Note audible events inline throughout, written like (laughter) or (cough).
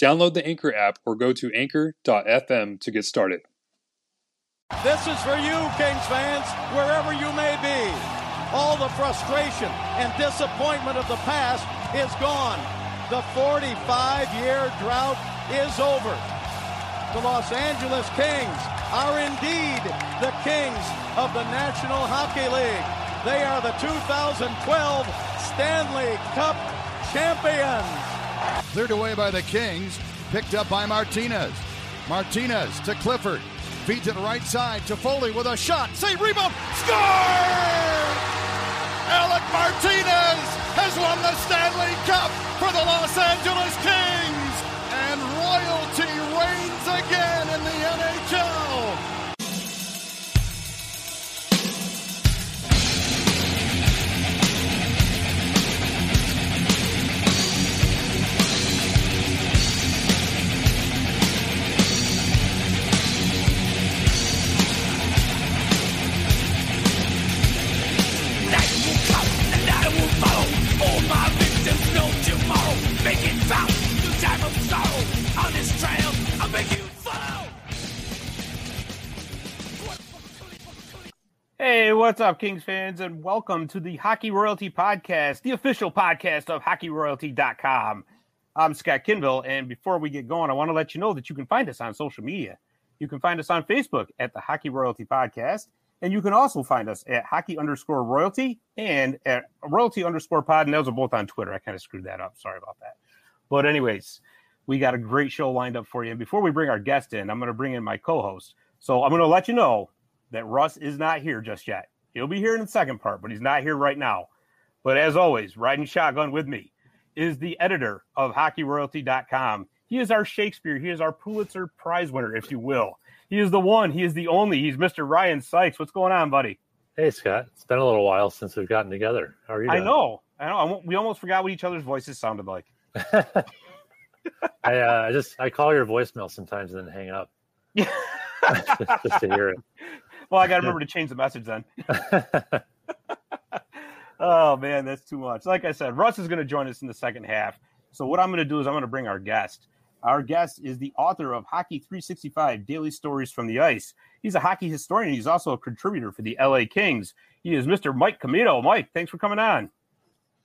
Download the Anchor app or go to anchor.fm to get started. This is for you, Kings fans, wherever you may be. All the frustration and disappointment of the past is gone. The 45 year drought is over. The Los Angeles Kings are indeed the Kings of the National Hockey League. They are the 2012 Stanley Cup champions. Cleared away by the Kings. Picked up by Martinez. Martinez to Clifford. Feed to the right side to Toffoli with a shot. Save rebound. Score! Alec Martinez has won the Stanley Cup for the Los Angeles Kings. And royalty reigns again in the NHL. What's up, Kings fans, and welcome to the Hockey Royalty Podcast, the official podcast of hockeyroyalty.com. I'm Scott Kinville, and before we get going, I want to let you know that you can find us on social media. You can find us on Facebook at the Hockey Royalty Podcast, and you can also find us at hockey underscore royalty and at royalty underscore pod, and those are both on Twitter. I kind of screwed that up. Sorry about that. But, anyways, we got a great show lined up for you. And before we bring our guest in, I'm going to bring in my co host. So, I'm going to let you know that Russ is not here just yet. He'll be here in the second part, but he's not here right now. But as always, riding shotgun with me is the editor of hockeyroyalty.com. He is our Shakespeare. He is our Pulitzer Prize winner, if you will. He is the one. He is the only. He's Mr. Ryan Sykes. What's going on, buddy? Hey, Scott. It's been a little while since we've gotten together. How are you? Doing? I know. I know. we almost forgot what each other's voices sounded like. (laughs) I uh, just I call your voicemail sometimes and then hang up. just, (laughs) (laughs) just to hear it. Well, I got to remember to change the message then. (laughs) (laughs) oh man, that's too much. Like I said, Russ is going to join us in the second half. So what I'm going to do is I'm going to bring our guest. Our guest is the author of Hockey 365 Daily Stories from the Ice. He's a hockey historian. He's also a contributor for the LA Kings. He is Mr. Mike Commito. Mike, thanks for coming on.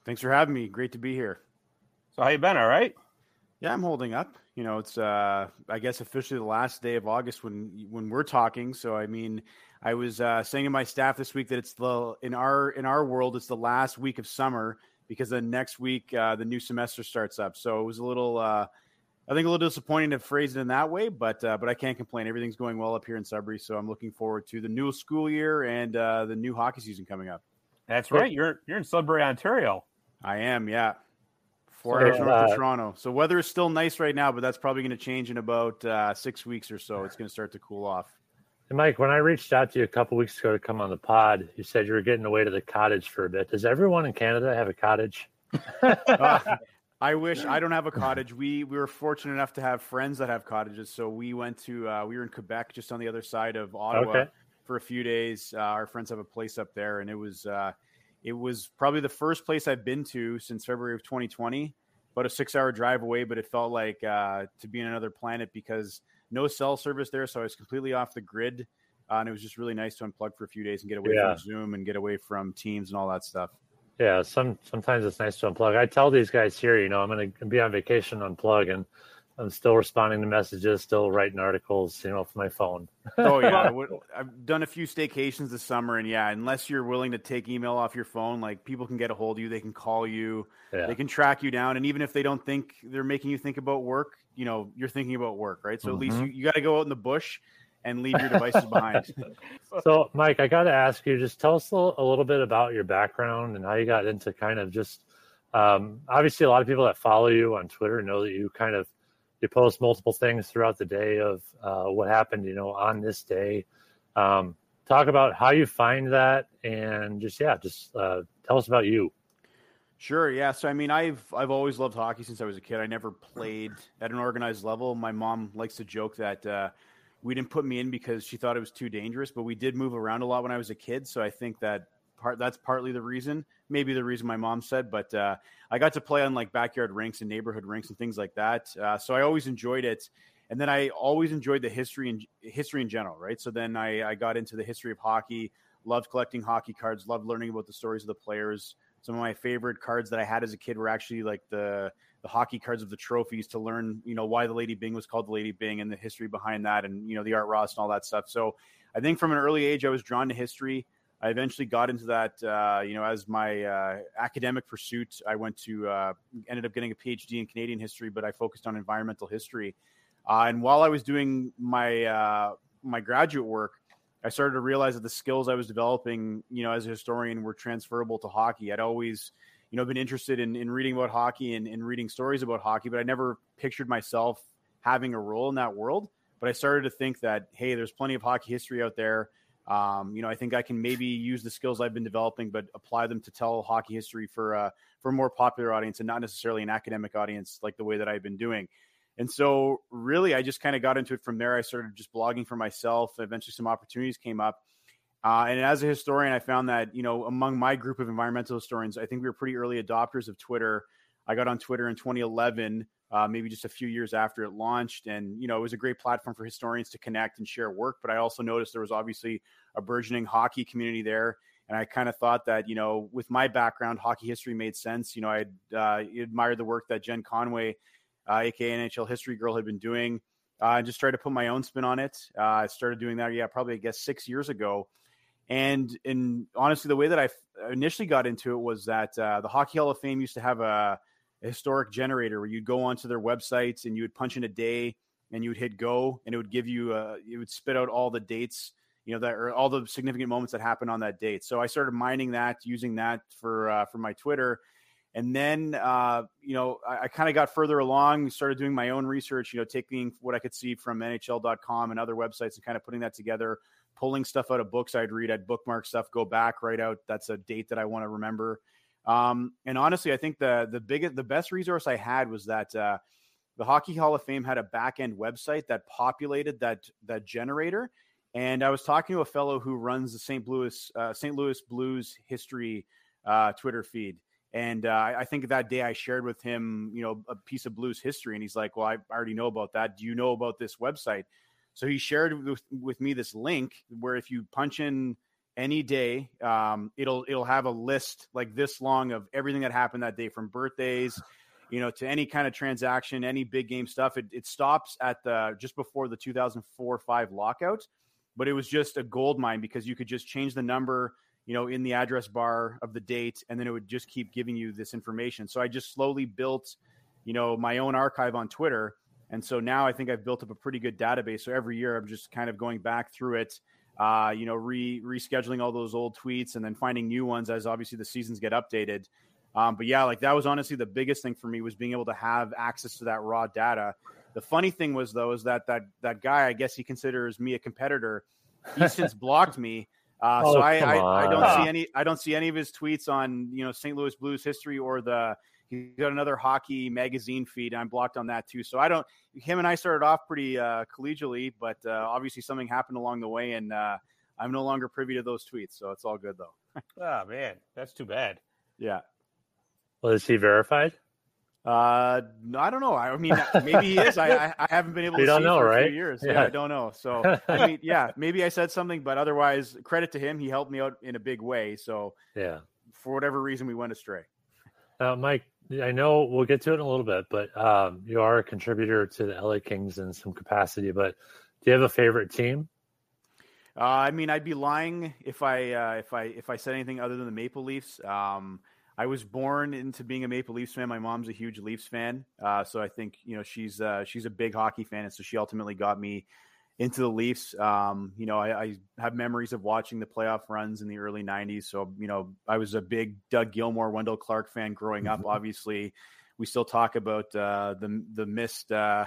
Thanks for having me. Great to be here. So how you been? All right. Yeah, I'm holding up. You know, it's uh I guess officially the last day of August when when we're talking. So I mean, I was uh, saying to my staff this week that it's the in our in our world it's the last week of summer because then next week uh, the new semester starts up. So it was a little, uh, I think, a little disappointing to phrase it in that way, but uh, but I can't complain. Everything's going well up here in Sudbury, so I'm looking forward to the new school year and uh, the new hockey season coming up. That's right. You're you're in Sudbury, Ontario. I am. Yeah. Four hours north of uh, Toronto. So weather is still nice right now, but that's probably going to change in about six weeks or so. It's going to start to cool off. Hey, Mike, when I reached out to you a couple weeks ago to come on the pod, you said you were getting away to the cottage for a bit. Does everyone in Canada have a cottage? uh, I wish I don't have a cottage. We we were fortunate enough to have friends that have cottages, so we went to uh, we were in Quebec, just on the other side of Ottawa, okay. for a few days. Uh, our friends have a place up there, and it was uh, it was probably the first place I've been to since February of 2020. About a six hour drive away, but it felt like uh, to be in another planet because no cell service there, so I was completely off the grid. Uh, and it was just really nice to unplug for a few days and get away yeah. from Zoom and get away from Teams and all that stuff. Yeah, some sometimes it's nice to unplug. I tell these guys here, you know, I'm going to be on vacation, unplug, and I'm still responding to messages, still writing articles, you know, from my phone. (laughs) oh yeah, (laughs) I've done a few staycations this summer, and yeah, unless you're willing to take email off your phone, like people can get a hold of you, they can call you, yeah. they can track you down, and even if they don't think they're making you think about work, you know, you're thinking about work, right? So mm-hmm. at least mm-hmm. you, you got to go out in the bush and leave your devices behind. (laughs) so, Mike, I got to ask you, just tell us a little bit about your background and how you got into kind of just. Um, obviously, a lot of people that follow you on Twitter know that you kind of you post multiple things throughout the day of uh, what happened, you know, on this day. Um, talk about how you find that, and just yeah, just uh, tell us about you. Sure. Yeah. So I mean, I've I've always loved hockey since I was a kid. I never played at an organized level. My mom likes to joke that uh, we didn't put me in because she thought it was too dangerous, but we did move around a lot when I was a kid. So I think that part that's partly the reason maybe the reason my mom said, but uh, I got to play on like backyard rinks and neighborhood rinks and things like that. Uh, so I always enjoyed it. And then I always enjoyed the history and history in general, right? So then I, I got into the history of hockey, loved collecting hockey cards, loved learning about the stories of the players. Some of my favorite cards that I had as a kid were actually like the the hockey cards of the trophies to learn, you know, why the Lady Byng was called the Lady Byng and the history behind that, and you know the Art Ross and all that stuff. So I think from an early age I was drawn to history. I eventually got into that, uh, you know, as my uh, academic pursuit. I went to, uh, ended up getting a PhD in Canadian history, but I focused on environmental history. Uh, and while I was doing my uh, my graduate work, I started to realize that the skills I was developing, you know, as a historian, were transferable to hockey. I'd always, you know, been interested in, in reading about hockey and, and reading stories about hockey, but I never pictured myself having a role in that world. But I started to think that, hey, there's plenty of hockey history out there um, you know, I think I can maybe use the skills I've been developing, but apply them to tell hockey history for uh, for a more popular audience and not necessarily an academic audience like the way that I've been doing. And so, really, I just kind of got into it from there. I started just blogging for myself. Eventually, some opportunities came up. Uh, and as a historian, I found that, you know, among my group of environmental historians, I think we were pretty early adopters of Twitter. I got on Twitter in 2011 uh, maybe just a few years after it launched. And, you know, it was a great platform for historians to connect and share work. But I also noticed there was obviously a burgeoning hockey community there. And I kind of thought that, you know, with my background, hockey history made sense. You know, I uh, admired the work that Jen Conway, uh, aka NHL History Girl, had been doing. Uh, and just tried to put my own spin on it. Uh, I started doing that, yeah, probably I guess six years ago. And and honestly, the way that I initially got into it was that uh, the Hockey Hall of Fame used to have a historic generator where you'd go onto their websites and you would punch in a day and you would hit go and it would give you uh, it would spit out all the dates you know that or all the significant moments that happened on that date. So i started mining that using that for uh, for my twitter. And then uh, you know i, I kind of got further along started doing my own research you know taking what i could see from nhl.com and other websites and kind of putting that together pulling stuff out of books i'd read. I'd bookmark stuff go back write out that's a date that i want to remember um, and honestly, I think the the biggest, the best resource I had was that uh, the Hockey Hall of Fame had a back end website that populated that that generator. And I was talking to a fellow who runs the St. Louis uh, St. Louis Blues history uh, Twitter feed. And uh, I think that day I shared with him, you know, a piece of blues history, and he's like, "Well, I already know about that. Do you know about this website?" So he shared with, with me this link where if you punch in any day. Um, it'll it'll have a list like this long of everything that happened that day, from birthdays, you know, to any kind of transaction, any big game stuff. It, it stops at the just before the 2004 five lockout, but it was just a gold mine because you could just change the number, you know, in the address bar of the date, and then it would just keep giving you this information. So I just slowly built, you know, my own archive on Twitter. And so now I think I've built up a pretty good database. So every year I'm just kind of going back through it uh, you know, re rescheduling all those old tweets and then finding new ones as obviously the seasons get updated. Um, but yeah, like that was honestly the biggest thing for me was being able to have access to that raw data. The funny thing was though is that that that guy, I guess he considers me a competitor. He (laughs) since blocked me. Uh, oh, so I, I, I, don't see any I don't see any of his tweets on you know St. Louis Blues history or the He's got another hockey magazine feed. I'm blocked on that too. So I don't. Him and I started off pretty uh, collegially, but uh, obviously something happened along the way, and uh, I'm no longer privy to those tweets. So it's all good though. (laughs) oh man, that's too bad. Yeah. Well, is he verified? Uh, I don't know. I mean, maybe he is. I, I, I haven't been able you to don't see know, right? years. Yeah. yeah. I don't know. So I (laughs) mean, yeah, maybe I said something, but otherwise, credit to him. He helped me out in a big way. So yeah, for whatever reason, we went astray. Uh, Mike, I know we'll get to it in a little bit, but um, you are a contributor to the LA Kings in some capacity. But do you have a favorite team? Uh, I mean, I'd be lying if I uh, if I if I said anything other than the Maple Leafs. Um, I was born into being a Maple Leafs fan. My mom's a huge Leafs fan, uh, so I think you know she's uh, she's a big hockey fan, and so she ultimately got me into the Leafs. Um, you know, I, I, have memories of watching the playoff runs in the early '90s. So you know, I was a big Doug Gilmour, Wendell Clark fan growing up. (laughs) Obviously, we still talk about uh, the the missed uh,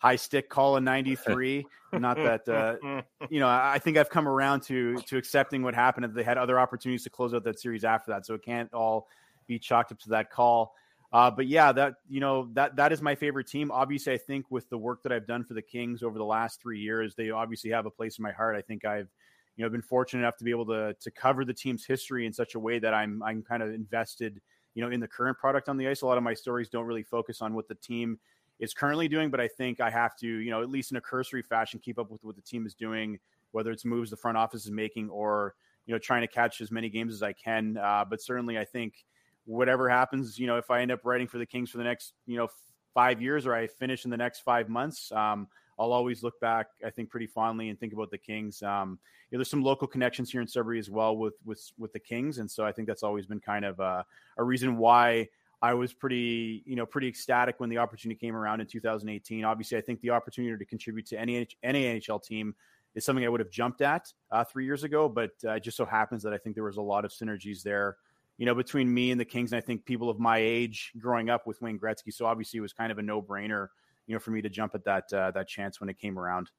high stick call in '93. Not that uh, (laughs) you know, I think I've come around to to accepting what happened. They had other opportunities to close out that series after that, so it can't all be chalked up to that call. Uh, but yeah, that you know that that is my favorite team. Obviously, I think with the work that I've done for the Kings over the last three years, they obviously have a place in my heart. I think I've you know been fortunate enough to be able to to cover the team's history in such a way that I'm I'm kind of invested you know in the current product on the ice. A lot of my stories don't really focus on what the team is currently doing, but I think I have to, you know, at least in a cursory fashion, keep up with what the team is doing, whether it's moves the front office is making or, you know, trying to catch as many games as I can. Uh, but certainly, I think whatever happens, you know, if I end up writing for the Kings for the next, you know, five years or I finish in the next five months, um, I'll always look back, I think, pretty fondly and think about the Kings. Um, you know, there's some local connections here in Sudbury as well with with with the Kings, and so I think that's always been kind of a, a reason why I was pretty, you know, pretty ecstatic when the opportunity came around in 2018. Obviously, I think the opportunity to contribute to any any NHL team is something I would have jumped at uh, three years ago, but uh, it just so happens that I think there was a lot of synergies there, you know, between me and the Kings. And I think people of my age growing up with Wayne Gretzky, so obviously it was kind of a no brainer, you know, for me to jump at that uh, that chance when it came around.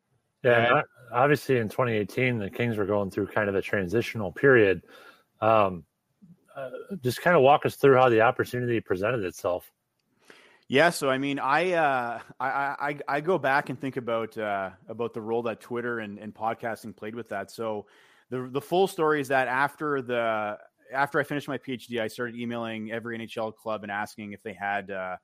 Yeah, obviously in 2018, the Kings were going through kind of a transitional period. Um, uh, just kind of walk us through how the opportunity presented itself. Yeah, so I mean, I uh, I, I I go back and think about uh, about the role that Twitter and, and podcasting played with that. So the the full story is that after the after I finished my PhD, I started emailing every NHL club and asking if they had uh,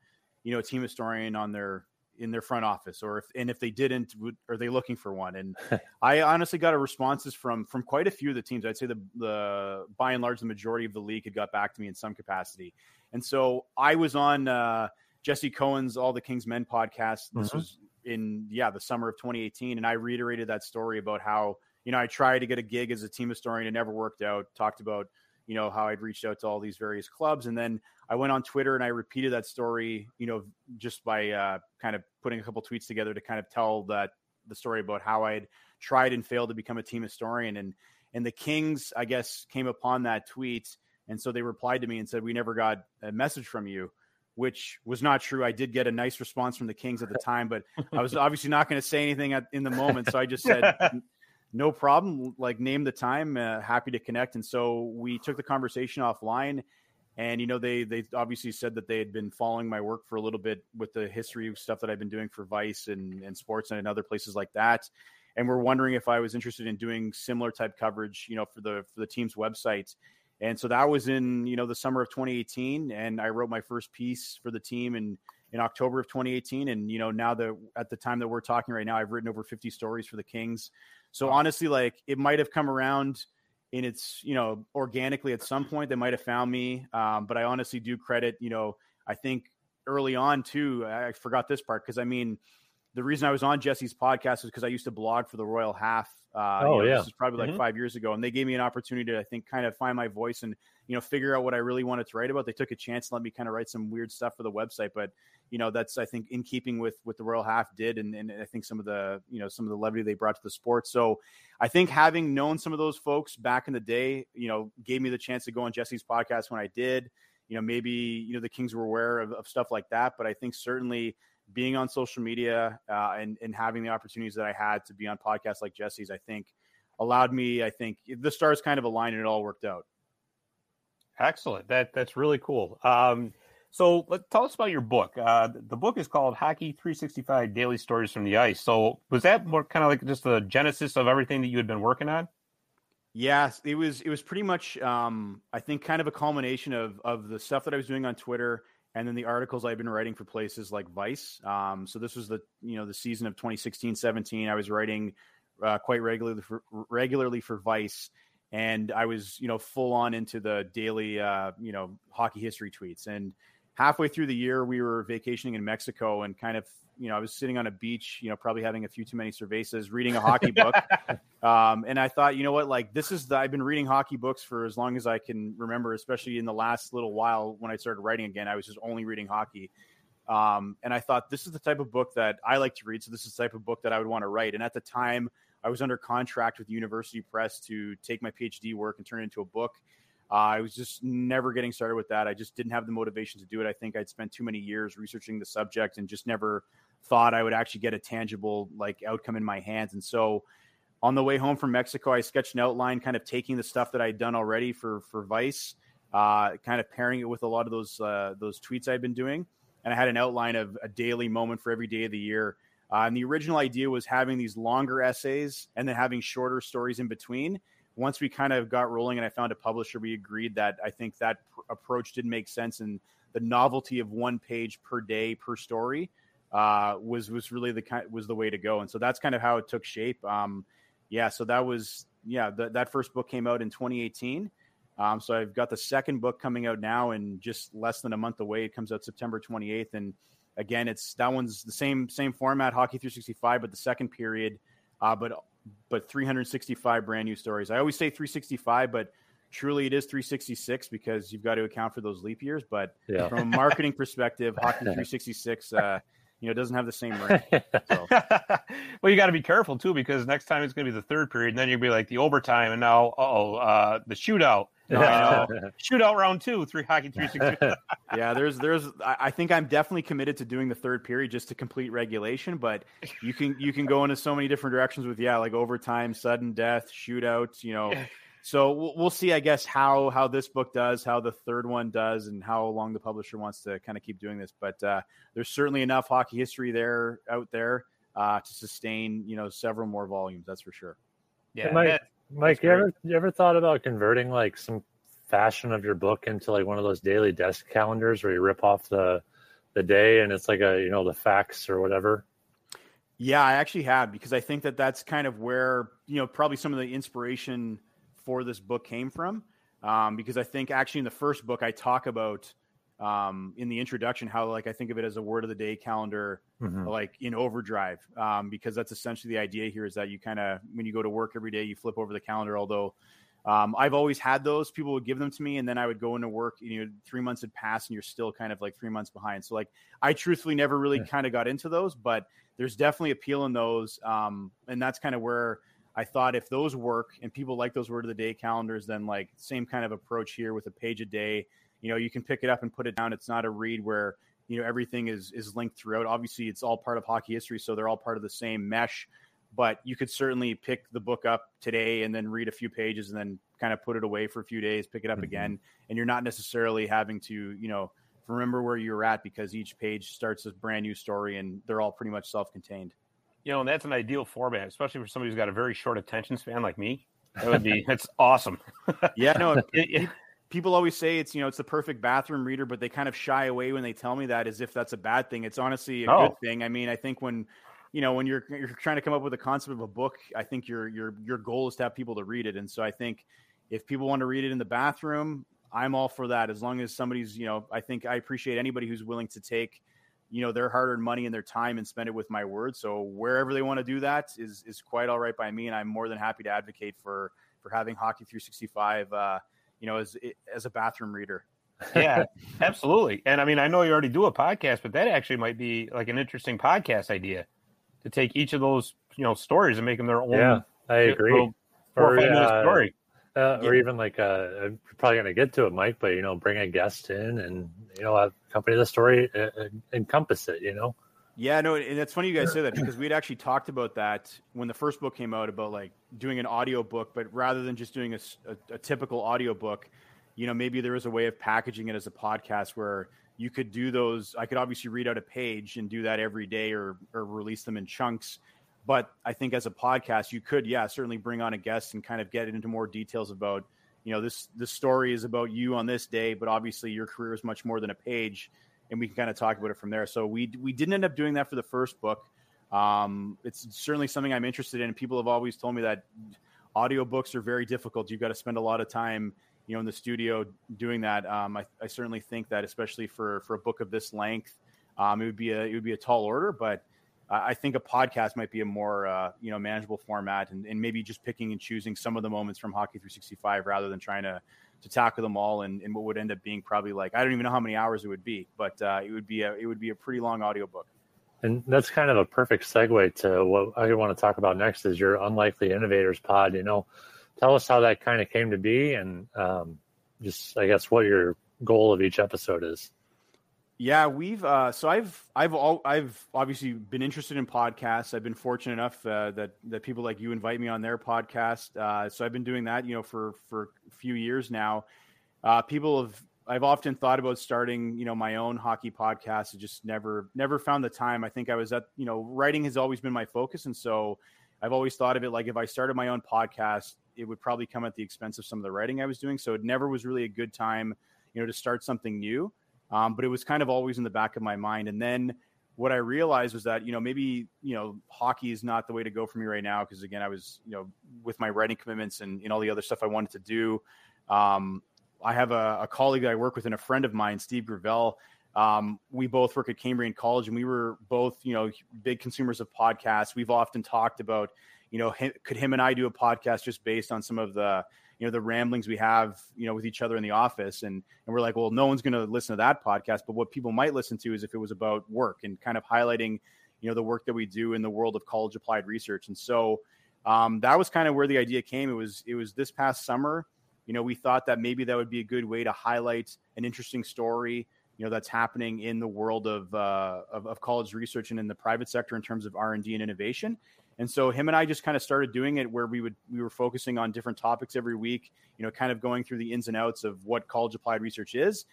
you know a team historian on their in their front office or if and if they didn't would, are they looking for one? And (laughs) i honestly got a responses from from quite a few of the teams. I'd say the the by and large the majority of the league had got back to me in some capacity. And so i was on uh, jesse cohen's all the kings men podcast. This mm-hmm. was in yeah the summer of 2018 and i reiterated that story about how you know i tried to get a gig as a team historian. It never worked out. Talked about you know how I'd reached out to all these various clubs, and then I went on Twitter and I repeated that story, you know, just by uh, kind of putting a couple tweets together to kind of tell that the story about how I'd tried and failed to become a team historian, and and the Kings, I guess, came upon that tweet, and so they replied to me and said, "We never got a message from you." Which was not true. I did get a nice response from the Kings at the time, but I was obviously not going to say anything in the moment. So I just said, (laughs) no problem. Like name the time. Uh, happy to connect. And so we took the conversation offline. And you know they they obviously said that they had been following my work for a little bit with the history of stuff that I've been doing for Vice and, and Sports and other places like that, and we're wondering if I was interested in doing similar type coverage, you know, for the for the team's website. And so that was in you know the summer of 2018, and I wrote my first piece for the team in in October of 2018. And you know now that at the time that we're talking right now, I've written over 50 stories for the Kings. So honestly, like it might have come around in its, you know, organically at some point. They might have found me, um, but I honestly do credit, you know, I think early on too. I forgot this part because I mean, the reason I was on Jesse's podcast is because I used to blog for the Royal Half uh, oh, you know, yeah. This is probably like mm-hmm. five years ago. And they gave me an opportunity to, I think, kind of find my voice and, you know, figure out what I really wanted to write about. They took a chance and let me kind of write some weird stuff for the website. But, you know, that's, I think, in keeping with what the Royal Half did. And, and I think some of the, you know, some of the levity they brought to the sport. So I think having known some of those folks back in the day, you know, gave me the chance to go on Jesse's podcast when I did. You know, maybe, you know, the Kings were aware of, of stuff like that. But I think certainly, being on social media uh, and, and having the opportunities that I had to be on podcasts like Jesse's, I think allowed me, I think the stars kind of aligned and it all worked out. Excellent. That that's really cool. Um, so let, tell us about your book. Uh, the book is called Hockey 365 Daily Stories from the Ice. So was that more kind of like just the genesis of everything that you had been working on? Yes, it was. It was pretty much, um, I think, kind of a culmination of of the stuff that I was doing on Twitter, and then the articles I've been writing for places like Vice. Um, so this was the you know the season of 2016-17. I was writing uh, quite regularly for, regularly for Vice, and I was you know full on into the daily uh, you know hockey history tweets, and halfway through the year, we were vacationing in Mexico and kind of, you know, I was sitting on a beach, you know, probably having a few too many cervezas, reading a hockey book. (laughs) Um, and I thought, you know what, like this is the, I've been reading hockey books for as long as I can remember, especially in the last little while when I started writing again. I was just only reading hockey. Um, and I thought this is the type of book that I like to read. So this is the type of book that I would want to write. And at the time, I was under contract with University Press to take my PhD work and turn it into a book. Uh, I was just never getting started with that. I just didn't have the motivation to do it. I think I'd spent too many years researching the subject and just never thought I would actually get a tangible like outcome in my hands. And so on the way home from Mexico, I sketched an outline, kind of taking the stuff that I'd done already for for Vice, uh, kind of pairing it with a lot of those uh, those tweets I'd been doing, and I had an outline of a daily moment for every day of the year. Uh, and the original idea was having these longer essays and then having shorter stories in between once we kind of got rolling and I found a publisher, we agreed that I think that pr- approach didn't make sense and the novelty of one page per day per story uh, was was really the kind was the way to go. And so that's kind of how it took shape. Um, yeah, so that was yeah th- that first book came out in 2018. Um, so I've got the second book coming out now in just less than a month away. It comes out September 28th, and again, it's that one's the same same format, Hockey 365, but the second period. Uh, but but 365 brand new stories. I always say 365, but truly it is 366 because you've got to account for those leap years. But yeah. from a marketing perspective, Hockey 366, uh, you know, doesn't have the same ring. (laughs) So. (laughs) well, you got to be careful too because next time it's going to be the third period, and then you'll be like the overtime, and now oh, uh, the shootout. (laughs) Uh, shootout round two, three hockey three six. yeah, there's there's I think I'm definitely committed to doing the third period just to complete regulation, but you can you can go into so many different directions with yeah, like overtime, sudden death, shootouts, you know. So we'll, we'll see, I guess, how how this book does, how the third one does, and how long the publisher wants to kind of keep doing this. But uh, there's certainly enough hockey history there out there uh, to sustain, you know, several more volumes. That's for sure. Yeah, Mike, Mike, you ever you ever thought about converting like some fashion of your book into like one of those daily desk calendars where you rip off the the day and it's like a you know the facts or whatever? Yeah, I actually have because I think that that's kind of where you know probably some of the inspiration for this book came from. Um, because I think actually in the first book I talk about um, in the introduction how like I think of it as a word of the day calendar, mm-hmm. like in overdrive, um, because that's essentially the idea here is that you kind of when you go to work every day you flip over the calendar. Although um, I've always had those, people would give them to me, and then I would go into work. You know, three months had passed, and you're still kind of like three months behind. So like I truthfully never really yeah. kind of got into those, but there's definitely appeal in those, um, and that's kind of where I thought if those work and people like those word of the day calendars, then like same kind of approach here with a page a day. You know, you can pick it up and put it down. It's not a read where you know everything is is linked throughout. Obviously, it's all part of hockey history, so they're all part of the same mesh. But you could certainly pick the book up today and then read a few pages and then kind of put it away for a few days, pick it up mm-hmm. again, and you're not necessarily having to you know remember where you're at because each page starts a brand new story and they're all pretty much self-contained you know, and that's an ideal format, especially for somebody who's got a very short attention span like me. That would be (laughs) that's awesome. yeah, no. (laughs) It, people always say it's you know it's the perfect bathroom reader, but they kind of shy away when they tell me that as if that's a bad thing. It's honestly a oh. good thing. I mean, I think when you know when you're you're trying to come up with a concept of a book, I think your your your goal is to have people to read it, and so I think if people want to read it in the bathroom, I'm all for that. As long as somebody's you know, I think I appreciate anybody who's willing to take you know their hard-earned money and their time and spend it with my words. So wherever they want to do that is is quite all right by me, and I'm more than happy to advocate for for having Hockey 365, uh, you know, as as a bathroom reader. (laughs) yeah, absolutely. And I mean, I know you already do a podcast, but that actually might be like an interesting podcast idea to take each of those you know stories and make them their own. Yeah, I agree. Or, uh, story. Uh, or even like uh, I'm probably going to get to it, Mike, but you know, bring a guest in and you know, accompany the story uh, uh, encompass it. You know. Yeah, no, and it's funny you guys say that (clears throat) because we'd actually talked about that when the first book came out about like doing an audio book, but rather than just doing a, a, a typical audio book, you know, maybe there was a way of packaging it as a podcast where you could do those. I could obviously read out a page and do that every day or or release them in chunks but I think as a podcast, you could, yeah, certainly bring on a guest and kind of get into more details about, you know, this this story is about you on this day, but obviously your career is much more than a page, and we can kind of talk about it from there. So we we didn't end up doing that for the first book. Um, it's certainly something I'm interested in. People have always told me that audiobooks are very difficult. You've got to spend a lot of time you know, in the studio doing that. Um, I, I, certainly think that, especially for for a book of this length, um, it would be a it would be a tall order. But I think a podcast might be a more uh, you know manageable format, and, and, maybe just picking and choosing some of the moments from Hockey 365 rather than trying to to tackle them all and, in what would end up being probably like I don't even know how many hours it would be, but uh, it would be a it would be a pretty long audiobook. And that's kind of a perfect segue to what I want to talk about next is your Unlikely Innovators pod. You know, tell us how that kind of came to be and um, just, I guess, what your goal of each episode is. Yeah, we've uh, so I've I've all I've obviously been interested in podcasts. I've been fortunate enough uh, that that people like you invite me on their podcast. Uh, so I've been doing that, you know, for for a few years now. Uh, people have I've often thought about starting, you know, my own hockey podcast. I just never never found the time. I think I was at, you know, writing has always been my focus, and so I've always thought of it like if I started my own podcast, it would probably come at the expense of some of the writing I was doing. So it never was really a good time, you know, to start something new. Um, but it was kind of always in the back of my mind. And then what I realized was that, you know, maybe, you know, hockey is not the way to go for me right now. Cause again, I was, you know, with my writing commitments and, and all the other stuff I wanted to do. Um, I have a, a, colleague that I work with and a friend of mine, Steve Gravel. Um, we both work at Cambrian College and we were both, you know, big consumers of podcasts. We've often talked about, you know, could him and I do a podcast just based on some of the, you know the ramblings we have you know with each other in the office. And and we're like well no one's going to listen to that podcast but what people might listen to is if it was about work and kind of highlighting you know the work that we do in the world of college applied research. And so um, that was kind of where the idea came. It was it was this past summer you know we thought that maybe that would be a good way to highlight an interesting story you know that's happening in the world of, uh, of, of college research and in the private sector in terms of r&d and innovation and so him and I just kind of started doing it where we would we were focusing on different topics every week, you know, kind of going through the ins and outs of what college applied research is.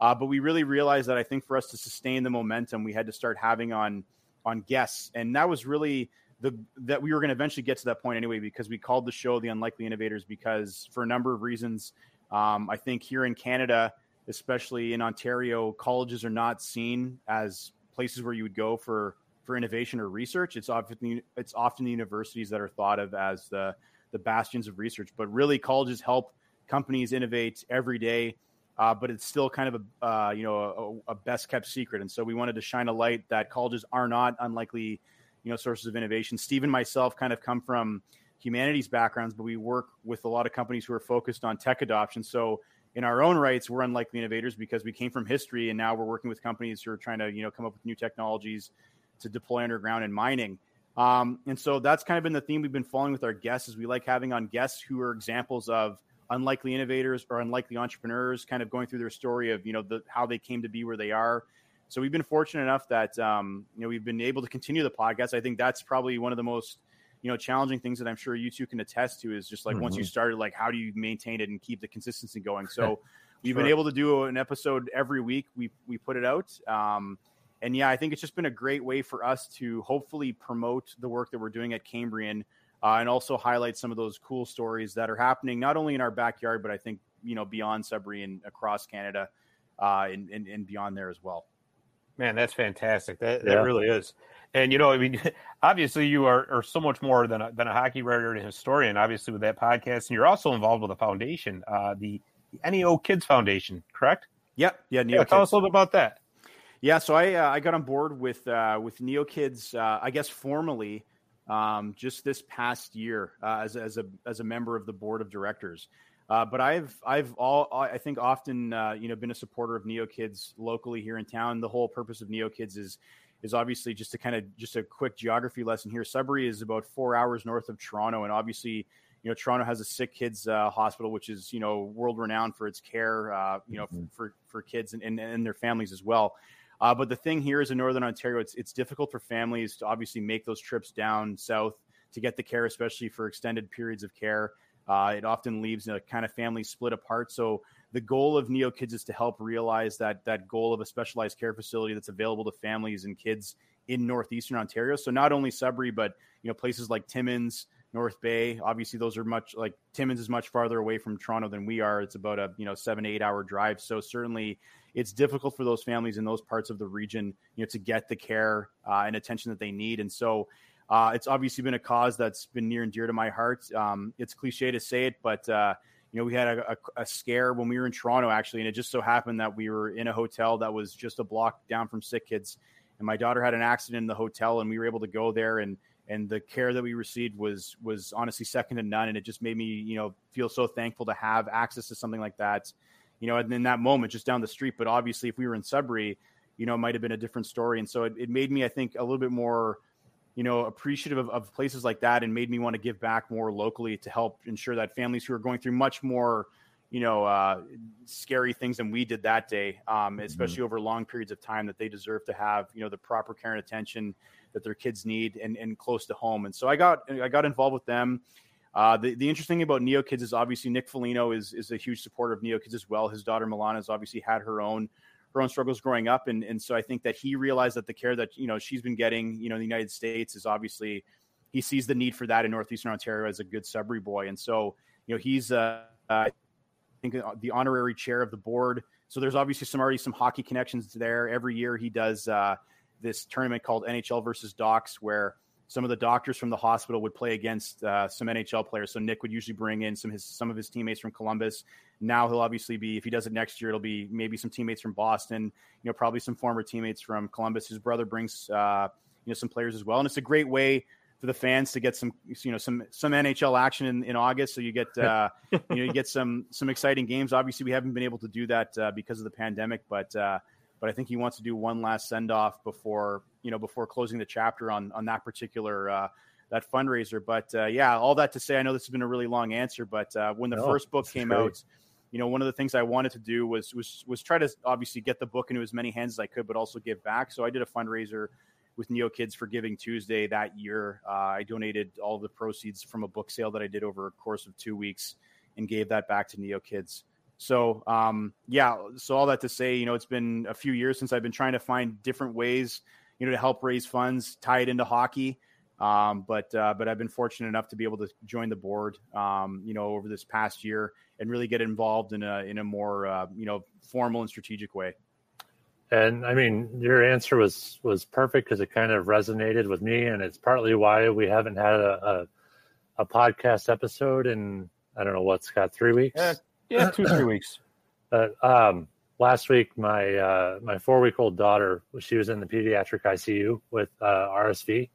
Uh, but we really realized that I think for us to sustain the momentum, we had to start having on on guests, and that was really the that we were going to eventually get to that point anyway because we called the show the Unlikely Innovators because for a number of reasons, um, I think here in Canada, especially in Ontario, colleges are not seen as places where you would go for for innovation or research. It's often it's often the universities that are thought of as the the bastions of research, but really colleges help companies innovate every day. Uh, but it's still kind of a uh, you know a, a, best kept secret, and so we wanted to shine a light that colleges are not unlikely you know sources of innovation. Steve and myself kind of come from humanities backgrounds, but we work with a lot of companies who are focused on tech adoption. So in our own rights, we're unlikely innovators because we came from history, and now we're working with companies who are trying to you know come up with new technologies to deploy underground and mining. Um, and so that's kind of been the theme we've been following with our guests is we like having on guests who are examples of unlikely innovators or unlikely entrepreneurs kind of going through their story of you know the, how they came to be where they are so we've been fortunate enough that um, you know we've been able to continue the podcast i think that's probably one of the most you know challenging things that i'm sure you two can attest to is just like mm-hmm. once you mm-hmm. started like how do you maintain it and keep the consistency going so (laughs) we've sure. been able to do an episode every week we we put it out um, and yeah, I think it's just been a great way for us to hopefully promote the work that we're doing at Cambrian uh, and also highlight some of those cool stories that are happening not only in our backyard, but I think you know beyond Sudbury and across Canada uh, and, and, and beyond there as well. Man, that's fantastic. That that really is. And you know, I mean, (laughs) obviously you are, are so much more than a, than a hockey writer and historian. Obviously, with that podcast, and you're also involved with a foundation, uh, the, the NEO Kids Foundation, correct? Yep. Yeah. Neo yeah, tell us a little bit about that. Yeah, so I uh, I got on board with uh, with Neo Kids, uh, I guess formally, um, just this past year uh, as as a as a member of the board of directors. Uh, but I've I've all I think often uh, you know been a supporter of Neo Kids locally here in town. The whole purpose of Neo Kids is is obviously just to kind of just a quick geography lesson here. Sudbury is about four hours north of Toronto, and obviously you know Toronto has a sick kids uh, hospital, which is you know world renowned for its care, uh, you know mm-hmm. for for kids and, and, and their families as well. Uh, but the thing here is in Northern Ontario, it's it's difficult for families to obviously make those trips down south to get the care, especially for extended periods of care. Uh, it often leaves a kind of family split apart. So the goal of Neo Kids is to help realize that that goal of a specialized care facility that's available to families and kids in northeastern Ontario. So not only Sudbury, but you know places like Timmins, North Bay. Obviously, those are much like Timmins is much farther away from Toronto than we are. It's about a you know seven eight hour drive. So certainly it's difficult for those families in those parts of the region, you know, to get the care uh, and attention that they need. And so, uh, it's obviously been a cause that's been near and dear to my heart. Um, it's cliche to say it, but uh, you know, we had a, a, a, scare when we were in Toronto actually, and it just so happened that we were in a hotel that was just a block down from Sick Kids, and my daughter had an accident in the hotel, and we were able to go there and and the care that we received was was honestly second to none, and it just made me you know feel so thankful to have access to something like that, you know, and in that moment just down the street. But obviously, if we were in Sudbury, you know, it might have been a different story, and so it, it made me, I think, a little bit more you know, appreciative of, of, places like that and made me want to give back more locally to help ensure that families who are going through much more, you know, uh, scary things than we did that day, um, mm-hmm. especially mm-hmm. over long periods of time, that they deserve to have, you know, the proper care and attention that their kids need and, and close to home. And so I got I got involved with them. Uh, the, the interesting thing about Neo Kids is obviously Nick Foligno is is a huge supporter of Neo Kids as well. His daughter Milana has obviously had her own her own struggles growing up, and and so I think that he realized that the care that you know she's been getting, you know, in the United States is obviously he sees the need for that in northeastern Ontario as a good Sudbury boy, and so you know he's uh, I think uh, the honorary chair of the board. So there's obviously some already some hockey connections there. Every year he does uh, this tournament called NHL versus Docs, where some of the doctors from the hospital would play against uh, some NHL players. So Nick would usually bring in some his some of his teammates from Columbus. Now he'll obviously be if he does it next year, it'll be maybe some teammates from Boston. You know, probably some former teammates from Columbus. His brother brings uh, you know some players as well, and it's a great way for the fans to get some you know some some NHL action in, in August. So you get uh, (laughs) you know you get some some exciting games. Obviously, we haven't been able to do that uh, because of the pandemic, but uh, but I think he wants to do one last send off before you know before closing the chapter on on that particular uh, that fundraiser. But uh, yeah, all that to say, I know this has been a really long answer, but uh, when the no, first book came great. out, you know, one of the things I wanted to do was was was try to obviously get the book into as many hands as I could, but also give back. So I did a fundraiser with Neo Kids for Giving Tuesday that year. Uh, I donated all the proceeds from a book sale that I did over a course of two weeks and gave that back to Neo Kids. So, um, yeah, so all that to say, you know, it's been a few years since I've been trying to find different ways, you know, to help raise funds, tie it into hockey. Um, but uh, but I've been fortunate enough to be able to join the board, um, you know, over this past year and really get involved in a in a more uh, you know formal and strategic way. And I mean, your answer was was perfect because it kind of resonated with me, and it's partly why we haven't had a a, a podcast episode in I don't know what's got three weeks. Yeah, yeah, two three weeks. But (clears throat) um, last week, my uh, my four week old daughter, she was in the pediatric ICU with uh, RSV.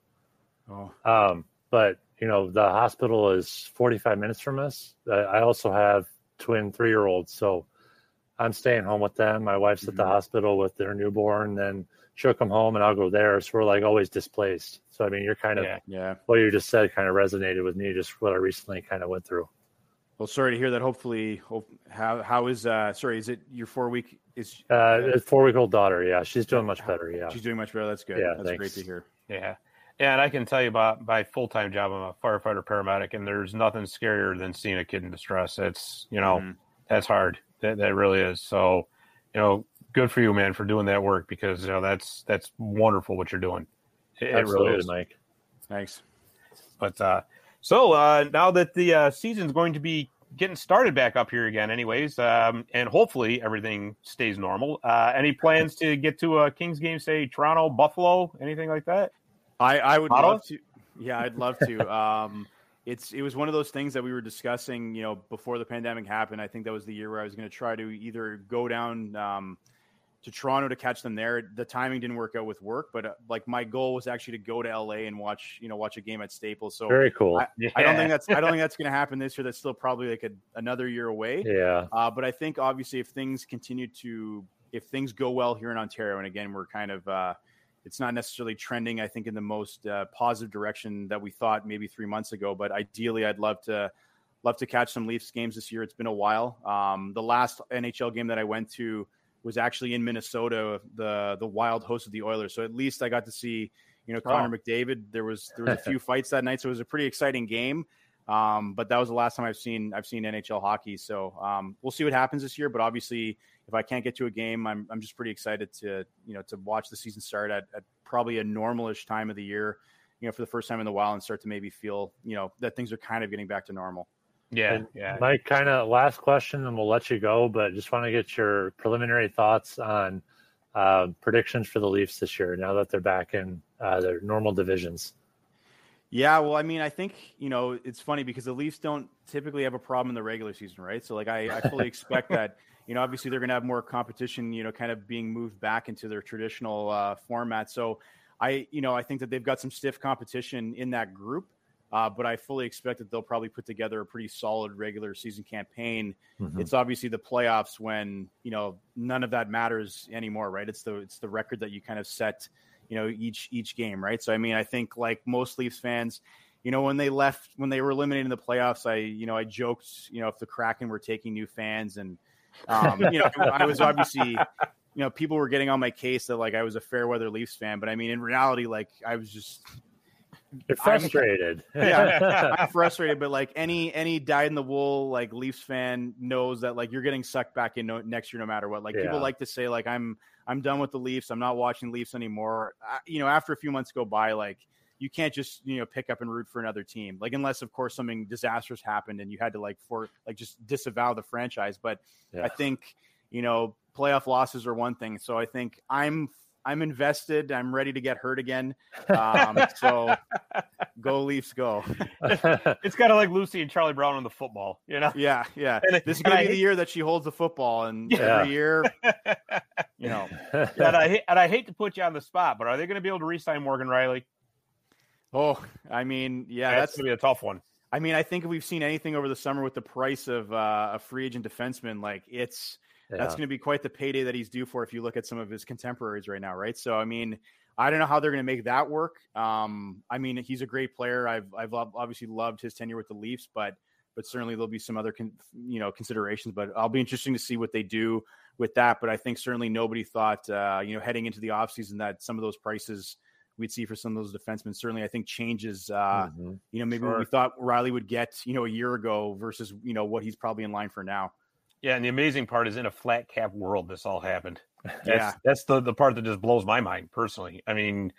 Oh. Um, but you know, the hospital is 45 minutes from us. I also have twin three year olds, so I'm staying home with them. My wife's mm-hmm. at the mm-hmm. hospital with their newborn, then she'll come home and I'll go there. So we're like always displaced. So I mean, you're kind of yeah, yeah. what you just said kind of resonated with me, just what I recently kind of went through. Well, sorry to hear that. Hopefully, hope, how how is uh sorry, is it your four week is uh four week old daughter? Yeah, she's doing much better. Yeah, she's doing much better. That's good. Yeah, that's thanks. great to hear. Yeah, and I can tell you about my full time job. I'm a firefighter paramedic, and there's nothing scarier than seeing a kid in distress. It's you know mm-hmm. that's hard. That that really is. So, you know, good for you, man, for doing that work because you know that's that's wonderful what you're doing. It, it really is, Mike. Thanks. But uh, so uh, now that the uh, season's going to be getting started back up here again, anyways, um, and hopefully everything stays normal. Uh, any plans to get to a Kings game, say Toronto, Buffalo, anything like that? I, I would love to. Yeah, I'd love to. (laughs) Um, it's it was one of those things that we were discussing, you know, before the pandemic happened. I think that was the year where I was going to try to either go down. Um, to Toronto to catch them there. The timing didn't work out with work, but uh, like my goal was actually to go to LA and watch, you know, watch a game at Staples. So very cool. I, yeah. I don't think that's I don't think that's (laughs) going to happen this year. That's still probably like a, another year away. Yeah. Uh, but I think obviously if things continue to if things go well here in Ontario, and again we're kind of uh, it's not necessarily trending, I think, in the most uh, positive direction that we thought maybe three months ago. But ideally, I'd love to love to catch some Leafs games this year. It's been a while. Um, the last NHL game that I went to was actually in Minnesota, the the Wild host of the Oilers. So at least I got to see, you know, Connor oh. McDavid. There was there was a (laughs) few fights that night, so it was a pretty exciting game. Um, but that was the last time I've seen I've seen NHL hockey. So um, we'll see what happens this year. But obviously, if I can't get to a game, I'm I'm just pretty excited to you know to watch the season start at, at probably a normalish time of the year. You know, for the first time in a while, and start to maybe feel you know that things are kind of getting back to normal. Yeah, and yeah. Mike, kind of last question, and we'll let you go. But just want to get your preliminary thoughts on uh, predictions for the Leafs this year. Now that they're back in uh, their normal divisions. Yeah, well, I mean, I think you know it's funny because the Leafs don't typically have a problem in the regular season, right? So, like, I, I fully (laughs) expect that. You know, obviously they're going to have more competition. You know, kind of being moved back into their traditional uh, format. So, I, you know, I think that they've got some stiff competition in that group. Uh, but I fully expect that they'll probably put together a pretty solid regular season campaign. Mm-hmm. It's obviously the playoffs when you know none of that matters anymore, right? It's the it's the record that you kind of set, you know, each each game, right? So I mean, I think like most Leafs fans, you know, when they left when they were eliminated in the playoffs, I you know I joked, you know, if the Kraken were taking new fans, and um, you know, I was obviously you know, people were getting on my case that like I was a fair weather Leafs fan, but I mean, in reality, like I was just you're frustrated. (laughs) I'm, yeah, I'm frustrated, but like any any dyed in the wool like Leafs fan knows that like you're getting sucked back in no, next year no matter what. Like yeah. people like to say like I'm I'm done with the Leafs. I'm not watching Leafs anymore. I, you know, after a few months go by, like you can't just you know pick up and root for another team. Like unless of course something disastrous happened and you had to like for like just disavow the franchise. But yeah. I think you know playoff losses are one thing. So I think I'm I'm invested. I'm ready to get hurt again. Um, (laughs) so go Leafs, go. (laughs) it's kind of like Lucy and Charlie Brown on the football, you know? Yeah, yeah. And, this is going to be hate... the year that she holds the football, and yeah. every year, (laughs) you know. and I and I hate to put you on the spot, but are they going to be able to re-sign Morgan Rielly? Oh, I mean, yeah, that's, that's going to be a tough one. I mean, I think if we've seen anything over the summer with the price of uh, a free agent defenseman, like it's yeah. That's going to be quite the payday that he's due for if you look at some of his contemporaries right now, right? So, I mean, I don't know how they're going to make that work. Um, I mean, he's a great player. I've I've obviously loved his tenure with the Leafs, but but certainly there'll be some other con, you know considerations. But I'll be interesting to see what they do with that. But I think certainly nobody thought uh, you know heading into the offseason that some of those prices we'd see for some of those defensemen certainly I think changes. Uh, mm-hmm. You know, maybe sure. what we thought Rielly would get you know a year ago versus you know what he's probably in line for now. Yeah, and the amazing part is in a flat cap world, this all happened. (laughs) That's, yeah, that's the the part that just blows my mind personally. I mean,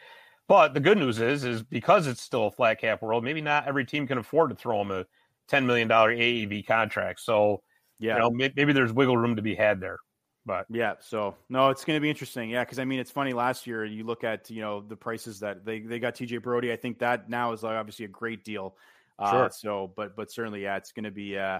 but the good news is, is because it's still a flat cap world, maybe not every team can afford to throw him a ten million dollar AAV contract. So, yeah, you know, maybe there's wiggle room to be had there. But yeah, so no, it's going to be interesting. Yeah, because I mean, it's funny. Last year, you look at you know the prices that they they got TJ Brodie. I think that now is obviously a great deal. Uh, sure. So, but but certainly, yeah, it's going to be. Uh,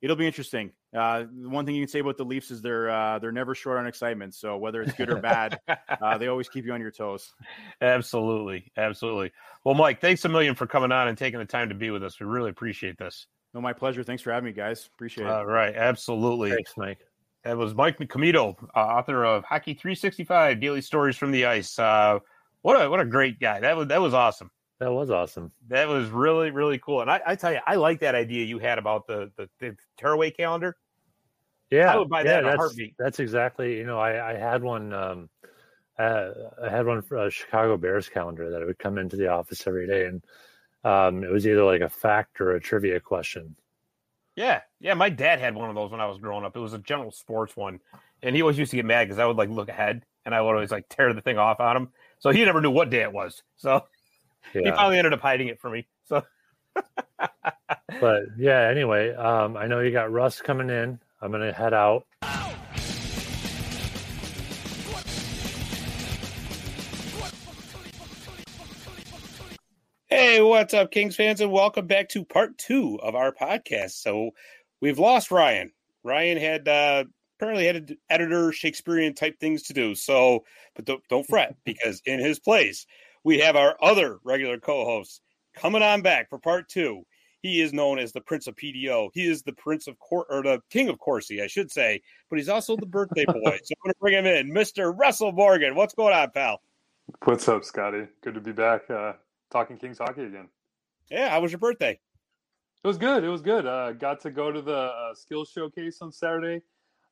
it'll be interesting. Uh, one thing you can say about the Leafs is they're uh, they're never short on excitement. So whether it's good or bad, uh, they always keep you on your toes. (laughs) Absolutely, absolutely. Well, Mike, thanks a million for coming on and taking the time to be with us. We really appreciate this. No, my pleasure. Thanks for having me, guys. Appreciate it. All right, absolutely. Thanks, Mike. That was Mike Commito, uh, author of Hockey 365 Daily Stories from the Ice. Uh, what a what a great guy. That was that was awesome. That was awesome. That was really, really cool. And I, I tell you, I like that idea you had about the the, the tearaway calendar. Yeah, I would buy yeah, that that's, That's exactly. You know, I, I had one. Um, uh, I had one for a Chicago Bears calendar that I would come into the office every day, and um, it was either like a fact or a trivia question. Yeah, yeah. My dad had one of those when I was growing up. It was a general sports one, and he always used to get mad because I would like look ahead and I would always like tear the thing off on him. So he never knew what day it was. So (laughs) yeah. he finally ended up hiding it for me. So, (laughs) but yeah. Anyway, um, I know you got Russ coming in. I'm gonna head out. Hey, what's up, Kings fans, and welcome back to part two of our podcast. So, we've lost Ryan. Ryan had uh, apparently had editor Shakespearean type things to do. So, but don't, don't fret (laughs) because in his place we have our other regular co-host coming on back for part two. He is known as the Prince of PDO. He is the Prince of Cor- or the King of Corsi, I should say, but he's also the birthday boy. (laughs) so I'm going to bring him in, Mr. Russell Morgan. What's going on, pal? What's up, Scotty? Good to be back uh, talking Kings hockey again. Yeah, how was your birthday? It was good. It was good. Uh, got to go to the uh, skills showcase on Saturday.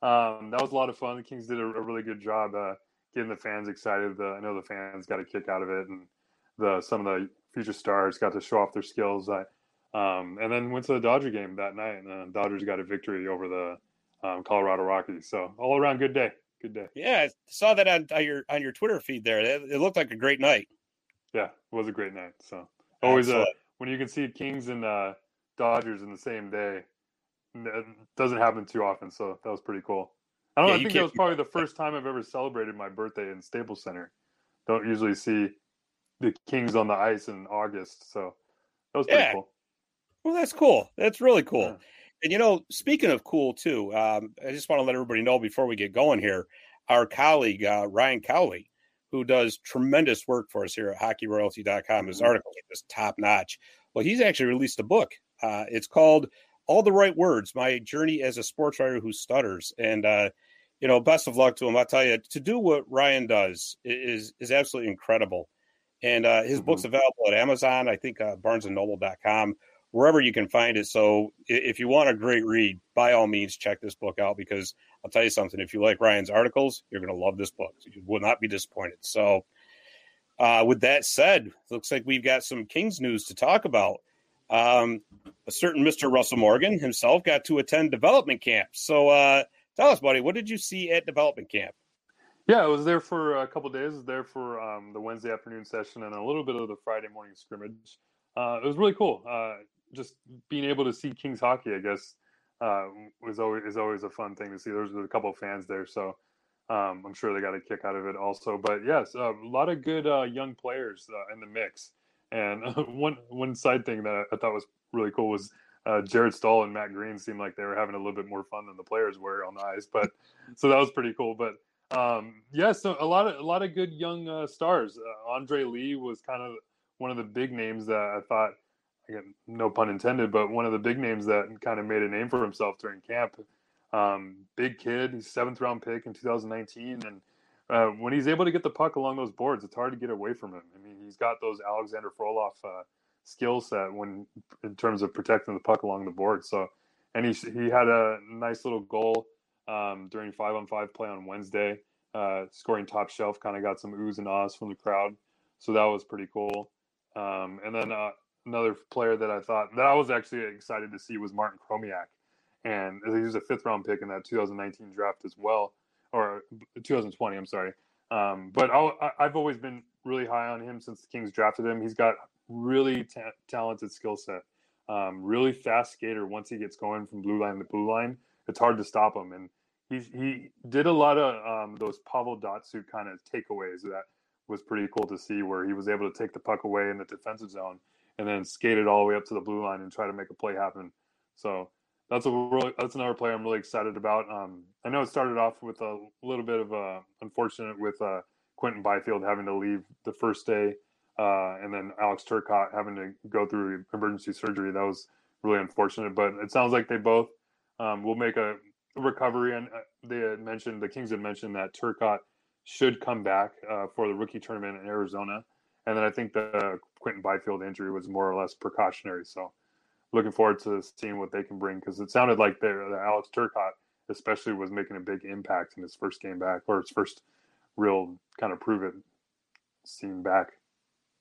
Um, that was a lot of fun. The Kings did a, a really good job uh, getting the fans excited. The, I know the fans got a kick out of it, and the some of the future stars got to show off their skills. I, um, and then went to the Dodger game that night, and uh, Dodgers got a victory over the um, Colorado Rockies. So all around, good day. Good day. Yeah, I saw that on, on your on your Twitter feed there. It, it, looked like a great night. Yeah, it was a great night. So always uh, when you can see Kings and uh, Dodgers in the same day, it doesn't happen too often. So that was pretty cool. I don't yeah. I think that was probably the first time I've ever celebrated my birthday in Staples Center. Don't usually see the Kings on the ice in August, so that was pretty yeah. cool. Well, that's cool. That's really cool. Yeah. And you know, speaking of cool too, um, I just want to let everybody know before we get going here, our colleague uh, Ryan Cowley, who does tremendous work for us here at HockeyRoyalty.com, his mm-hmm. article is top notch. Well, he's actually released a book. Uh, it's called "All the Right Words: My Journey as a Sports Writer Who Stutters." And uh, you know, best of luck to him. I'll tell you, to do what Ryan does is is absolutely incredible. And uh, his mm-hmm. book's available at Amazon, I think uh, BarnesandNoble.com wherever you can find it. So if you want a great read, by all means, check this book out because I'll tell you something. If you like Ryan's articles, you're going to love this book. You will not be disappointed. So, uh, with that said, looks like we've got some Kings news to talk about. Um, a certain Mr. Russell Morgan himself got to attend development camp. So, uh, tell us, buddy, what did you see at development camp? Yeah, I was there for a couple days. I was there for um, the Wednesday afternoon session and a little bit of the Friday morning scrimmage. Uh, it was really cool. Uh, just being able to see Kings hockey, I guess, uh, was always is always a fun thing to see. There's a couple of fans there, so um, I'm sure they got a kick out of it also. But yes, a lot of good uh, young players uh, in the mix. And (laughs) one one side thing that I thought was really cool was uh, Jarret Stoll and Matt Green seemed like they were having a little bit more fun than the players were on the ice. But (laughs) so that was pretty cool. But um, yeah, so a lot of a lot of good young uh, stars. Uh, Andre Lee was kind of one of the big names that I thought again, no pun intended, but one of the big names that kind of made a name for himself during camp. Um, big kid, he's seventh round pick in 2019, and uh, when he's able to get the puck along those boards, it's hard to get away from him. I mean, he's got those Alexander Frolov uh, skill set when in terms of protecting the puck along the board. So, and he he had a nice little goal um, during five on five play on Wednesday, uh, scoring top shelf. Kind of got some oohs and ahs from the crowd, so that was pretty cool. Um, and then uh, another player that I thought that I was actually excited to see was Martin Chromiak, and he was a fifth round pick in that 2019 draft as well, or 2020. I'm sorry, um, but i have always been really high on him since the Kings drafted him. He's got really ta- talented skill set, um, really fast skater. Once he gets going from blue line to blue line, it's hard to stop him, and he he did a lot of um, those Pavel Datsyuk kind of takeaways that was pretty cool to see, where he was able to take the puck away in the defensive zone and then skate it all the way up to the blue line and try to make a play happen. So that's a really, that's another player I'm really excited about. Um, I know it started off with a little bit of a unfortunate with uh, Quinton Byfield having to leave the first day, uh, and then Alex Turcotte having to go through emergency surgery. That was really unfortunate, but it sounds like they both um, will make a recovery. And uh, they had mentioned the Kings had mentioned that Turcotte should come back uh, for the rookie tournament in Arizona. And then I think the Quinton Byfield injury was more or less precautionary. So looking forward to seeing what they can bring because it sounded like the Alex Turcotte especially was making a big impact in his first game back or his first real kind of prove it scene back.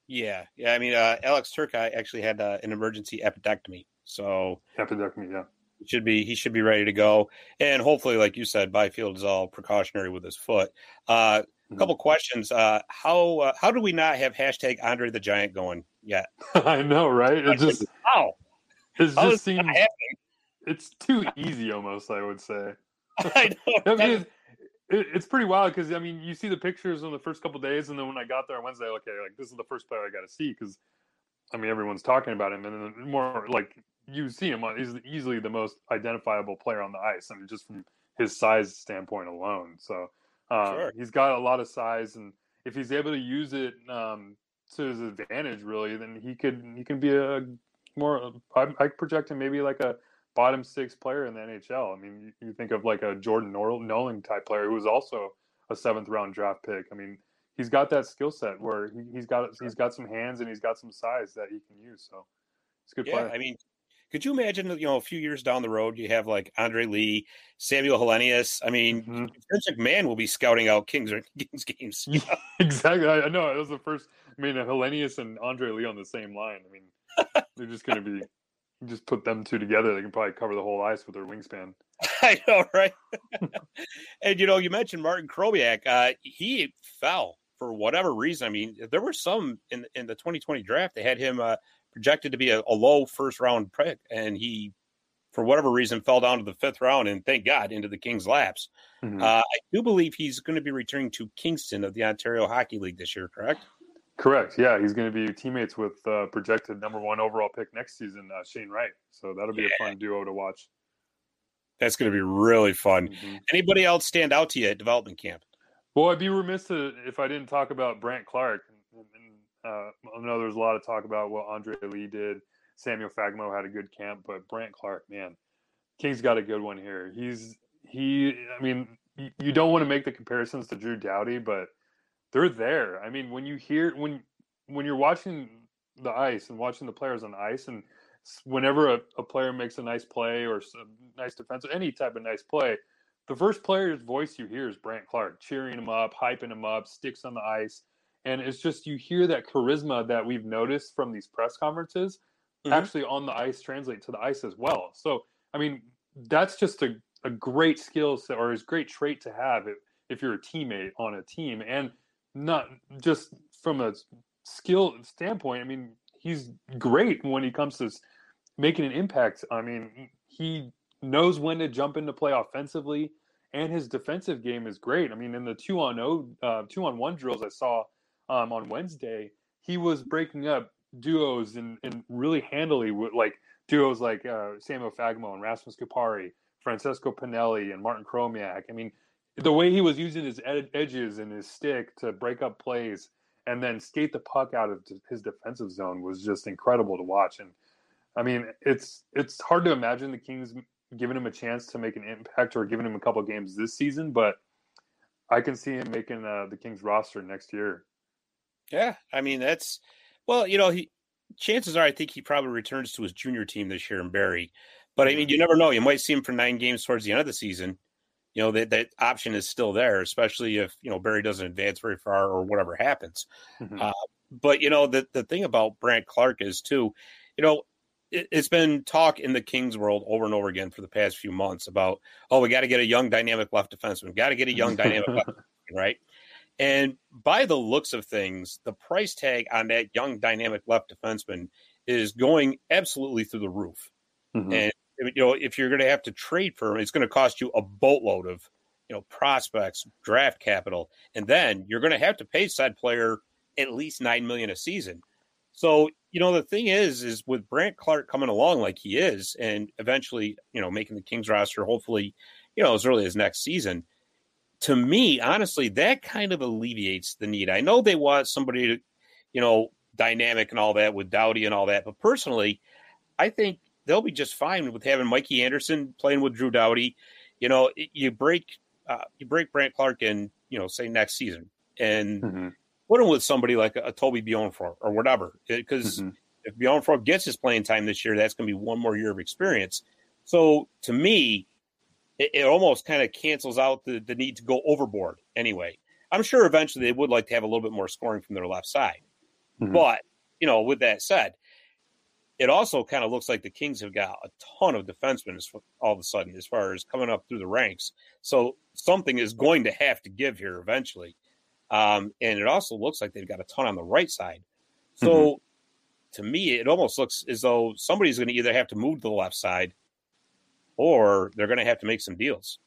Yeah, yeah. I mean, uh, Alex Turcotte actually had uh, an emergency appendectomy, so appendectomy, yeah. Should be he should be ready to go, and hopefully, like you said, Byfield is all precautionary with his foot. Uh, a mm-hmm. couple questions. Uh, how uh, how do we not have hashtag Andre the Giant going yet? (laughs) I know, right? It just (laughs) how it just seems it's too easy, almost. I would say. (laughs) I know. I mean, it's, it, it's pretty wild because I mean, you see the pictures on the first couple days, and then when I got there on Wednesday, okay, like this is the first player I got to see because I mean everyone's talking about him, and then more like you see him, on, he's easily the most identifiable player on the ice. I mean, just from his size standpoint alone. So um, sure. He's got a lot of size, and if he's able to use it um, to his advantage, really, then he could he can be a more. I, I project him maybe like a bottom six player in the NHL. I mean, you, you think of like a Jordan Nolan type player who was also a seventh round draft pick. I mean, he's got that skill set where he, has got he's got some hands and he's got some size that he can use. So it's a good yeah, player. I mean, could you imagine, you know, a few years down the road, you have like Andre Lee, Samuel Helenius. I mean, mm-hmm. Vince McMahon will be scouting out Kings or (laughs) Kings games. (laughs) exactly. I know it was the first. I mean, Helenius and Andre Lee on the same line. I mean, (laughs) they're just going to be. Just put them two together. They can probably cover the whole ice with their wingspan. I know, right? and you know, you mentioned Martin Chromiak. Uh, he fell for whatever reason. I mean, there were some in in the 2020 draft. They had him uh, projected to be a, a low first round pick, and he, for whatever reason, fell down to the fifth round, and thank God into the Kings' laps. Mm-hmm. Uh, I do believe he's going to be returning to Kingston of the Ontario Hockey League this year, correct? Correct. Yeah, he's going to be teammates with uh, projected number one overall pick next season, uh, Shane Wright. So that'll be yeah. a fun duo to watch. That's going to be really fun. Mm-hmm. Anybody else stand out to you at development camp? Well, I'd be remiss to, if I didn't talk about Brandt Clarke. Uh, I know there's a lot of talk about what Andre Lee did. Samuel Fagemo had a good camp, but Brandt Clarke, man, King's got a good one here. He's he. I mean, you don't want to make the comparisons to Drew Doughty, but they're there. I mean, when you hear when when you're watching the ice and watching the players on ice, and whenever a, a player makes a nice play or a nice defense, or any type of nice play, the first player's voice you hear is Brandt Clarke cheering him up, hyping him up, sticks on the ice, and it's just you hear that charisma that we've noticed from these press conferences mm-hmm. actually on the ice translate to the ice as well. So I mean, that's just a, a great skill set or is great trait to have if, if you're a teammate on a team and not just from a skill standpoint. I mean, he's great when he comes to making an impact. I mean, he knows when to jump into play offensively, and his defensive game is great. I mean, in the two on oh, uh, two on one drills I saw um, on Wednesday, he was breaking up duos and, and really handily with like duos like uh, Samuel Fagemo and Rasmus Kupari, Francesco Pinelli and Martin Chromiak. I mean, the way he was using his ed- edges and his stick to break up plays and then skate the puck out of his defensive zone was just incredible to watch. And I mean, it's it's hard to imagine the Kings giving him a chance to make an impact or giving him a couple games this season, but I can see him making uh, the Kings roster next year. Yeah, I mean that's well, you know, he chances are I think he probably returns to his junior team this year in Barrie. But I mean, you never know. You might see him for nine games towards the end of the season you know that that option is still there, especially if you know Barrie doesn't advance very far or whatever happens. Mm-hmm. Uh, but you know the the thing about Brandt Clarke is too, you know, it, has been talk in the Kings world over and over again for the past few months about oh we got to get a young dynamic left defenseman, got to get a young dynamic left, (laughs) right? And by the looks of things, the price tag on that young dynamic left defenseman is going absolutely through the roof. Mm-hmm. And you know, if you're going to have to trade for him, it's going to cost you a boatload of, you know, prospects, draft capital, and then you're going to have to pay said player at least nine million a season. So, you know, the thing is, is with Brandt Clarke coming along like he is, and eventually, you know, making the Kings roster, hopefully, you know, as early as next season. To me, honestly, that kind of alleviates the need. I know they want somebody to, you know, dynamic and all that with Doughty and all that, but personally, I think they'll be just fine with having Mikey Anderson playing with Drew Doughty. You know, you break uh, you break Brandt Clarke in, you know, say next season, and mm-hmm. put him with somebody like a, a Toby Bjornfot or whatever. Because mm-hmm. if Bjornfot gets his playing time this year, that's going to be one more year of experience. So to me, it, it almost kind of cancels out the, the need to go overboard. Anyway, I'm sure eventually they would like to have a little bit more scoring from their left side, mm-hmm. but you know, with that said, it also kind of looks like the Kings have got a ton of defensemen all of a sudden as far as coming up through the ranks. So something is going to have to give here eventually. Um, and it also looks like they've got a ton on the right side. So mm-hmm. to me, it almost looks as though somebody's going to either have to move to the left side or they're going to have to make some deals.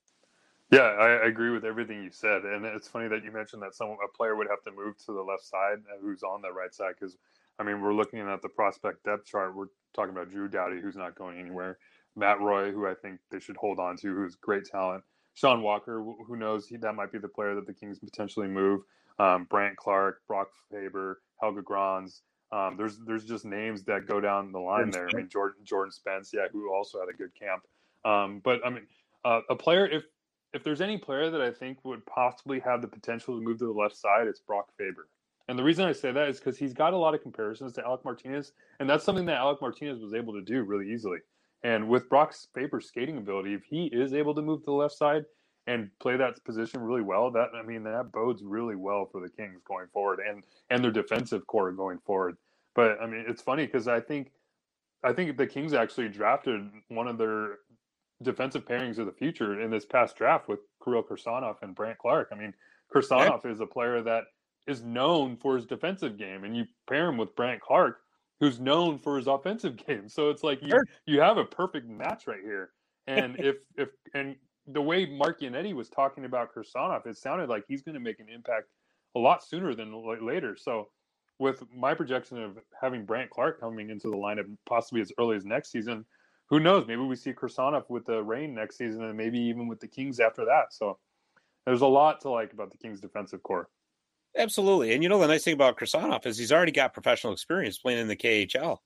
Yeah, I, agree with everything you said, and it's funny that you mentioned that some a player would have to move to the left side uh, who's on the right side because I mean, we're looking at the prospect depth chart. We're talking about Drew Doughty, who's not going anywhere. Matt Roy, who I think they should hold on to, who's great talent. Sean Walker, who knows, he, that might be the player that the Kings potentially move. Um, Brandt Clarke, Brock Faber, Helge Grans. Um, there's there's just names that go down the line there. I mean, Jordan Jordan Spence, yeah, who also had a good camp. Um, but I mean, uh, a player if if there's any player that I think would possibly have the potential to move to the left side, it's Brock Faber. And the reason I say that is because he's got a lot of comparisons to Alec Martinez, and that's something that Alec Martinez was able to do really easily. And with Brock Faber's skating ability, if he is able to move to the left side and play that position really well, that I mean that bodes really well for the Kings going forward and and their defensive core going forward. But I mean, it's funny because I think I think the Kings actually drafted one of their defensive pairings of the future in this past draft with Kirill Kirsanov and Brandt Clarke. I mean, Kirsanov is a player that is known for his defensive game, and you pair him with Brandt Clarke, who's known for his offensive (laughs) game. So it's like you sure. you have a perfect match right here. And (laughs) if if and the way Mark Yannetti was talking about Kirsanov, it sounded like he's going to make an impact a lot sooner than later. So with my projection of having Brandt Clarke coming into the lineup possibly as early as next season, who knows? Maybe we see Kirsanov with the Reign next season, and maybe even with the Kings after that. So there's a lot to like about the Kings defensive core. Absolutely, and you know the nice thing about Kirsanov is he's already got professional experience playing in the KHL.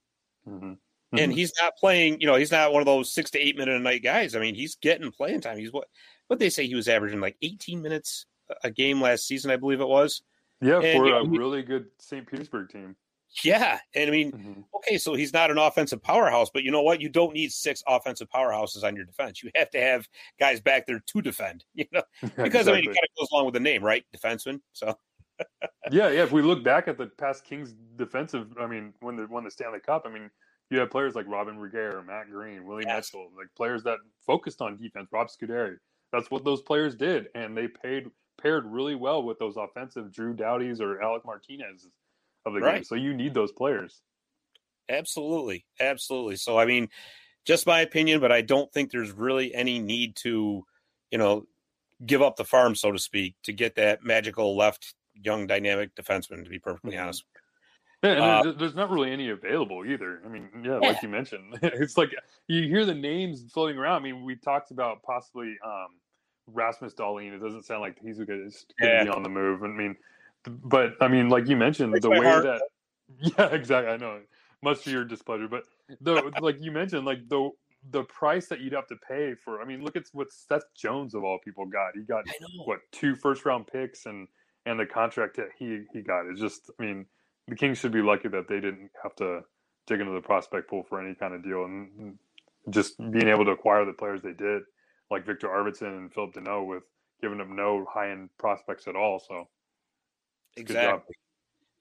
Mm-hmm. And mm-hmm. he's not playing, you know, he's not one of those six to eight minute a night guys. I mean, he's getting playing time. He's what what they say he was averaging like 18 minutes a game last season, I believe it was. Yeah, and, for you know, a really good St. Petersburg team. Yeah, and I mean, mm-hmm. okay, so he's not an offensive powerhouse, but you know what? You don't need six offensive powerhouses on your defense. You have to have guys back there to defend. (laughs) You know, (laughs) because exactly. I mean, it kind of goes along with the name, right? Defenseman. So. (laughs) yeah, yeah. If we look back at the past Kings defensive, I mean, when they won the Stanley Cup, I mean, you have players like Robyn Regehr, Matt Green, Willie yes. Mitchell, like players that focused on defense. Rob Scuderi. That's what those players did, and they paid paired really well with those offensive Drew Doughties or Alec Martinez of the right. game. So you need those players. Absolutely, absolutely. So I mean, just my opinion, but I don't think there's really any need to, you know, give up the farm, so to speak, to get that magical left young dynamic defenseman. To be perfectly mm-hmm. honest. Yeah, uh, there's, there's, not really any available either. I mean, yeah, yeah. like you mentioned, (laughs) it's like you hear the names floating around. I mean, we talked about possibly um, Rasmus Dahlin. It doesn't sound like he's going to yeah. be on the move. I mean, but I mean, like you mentioned, the way heart. that (laughs) yeah, exactly. I know, much to your displeasure, but the like you mentioned, like the the price that you'd have to pay for. I mean, look at what Seth Jones of all people got. He got what two first round picks and and the contract that he he got is just. I mean, the Kings should be lucky that they didn't have to dig into the prospect pool for any kind of deal and just being able to acquire the players they did like Viktor Arvidsson and Phillip Danault with giving them no high end prospects at all. So exactly.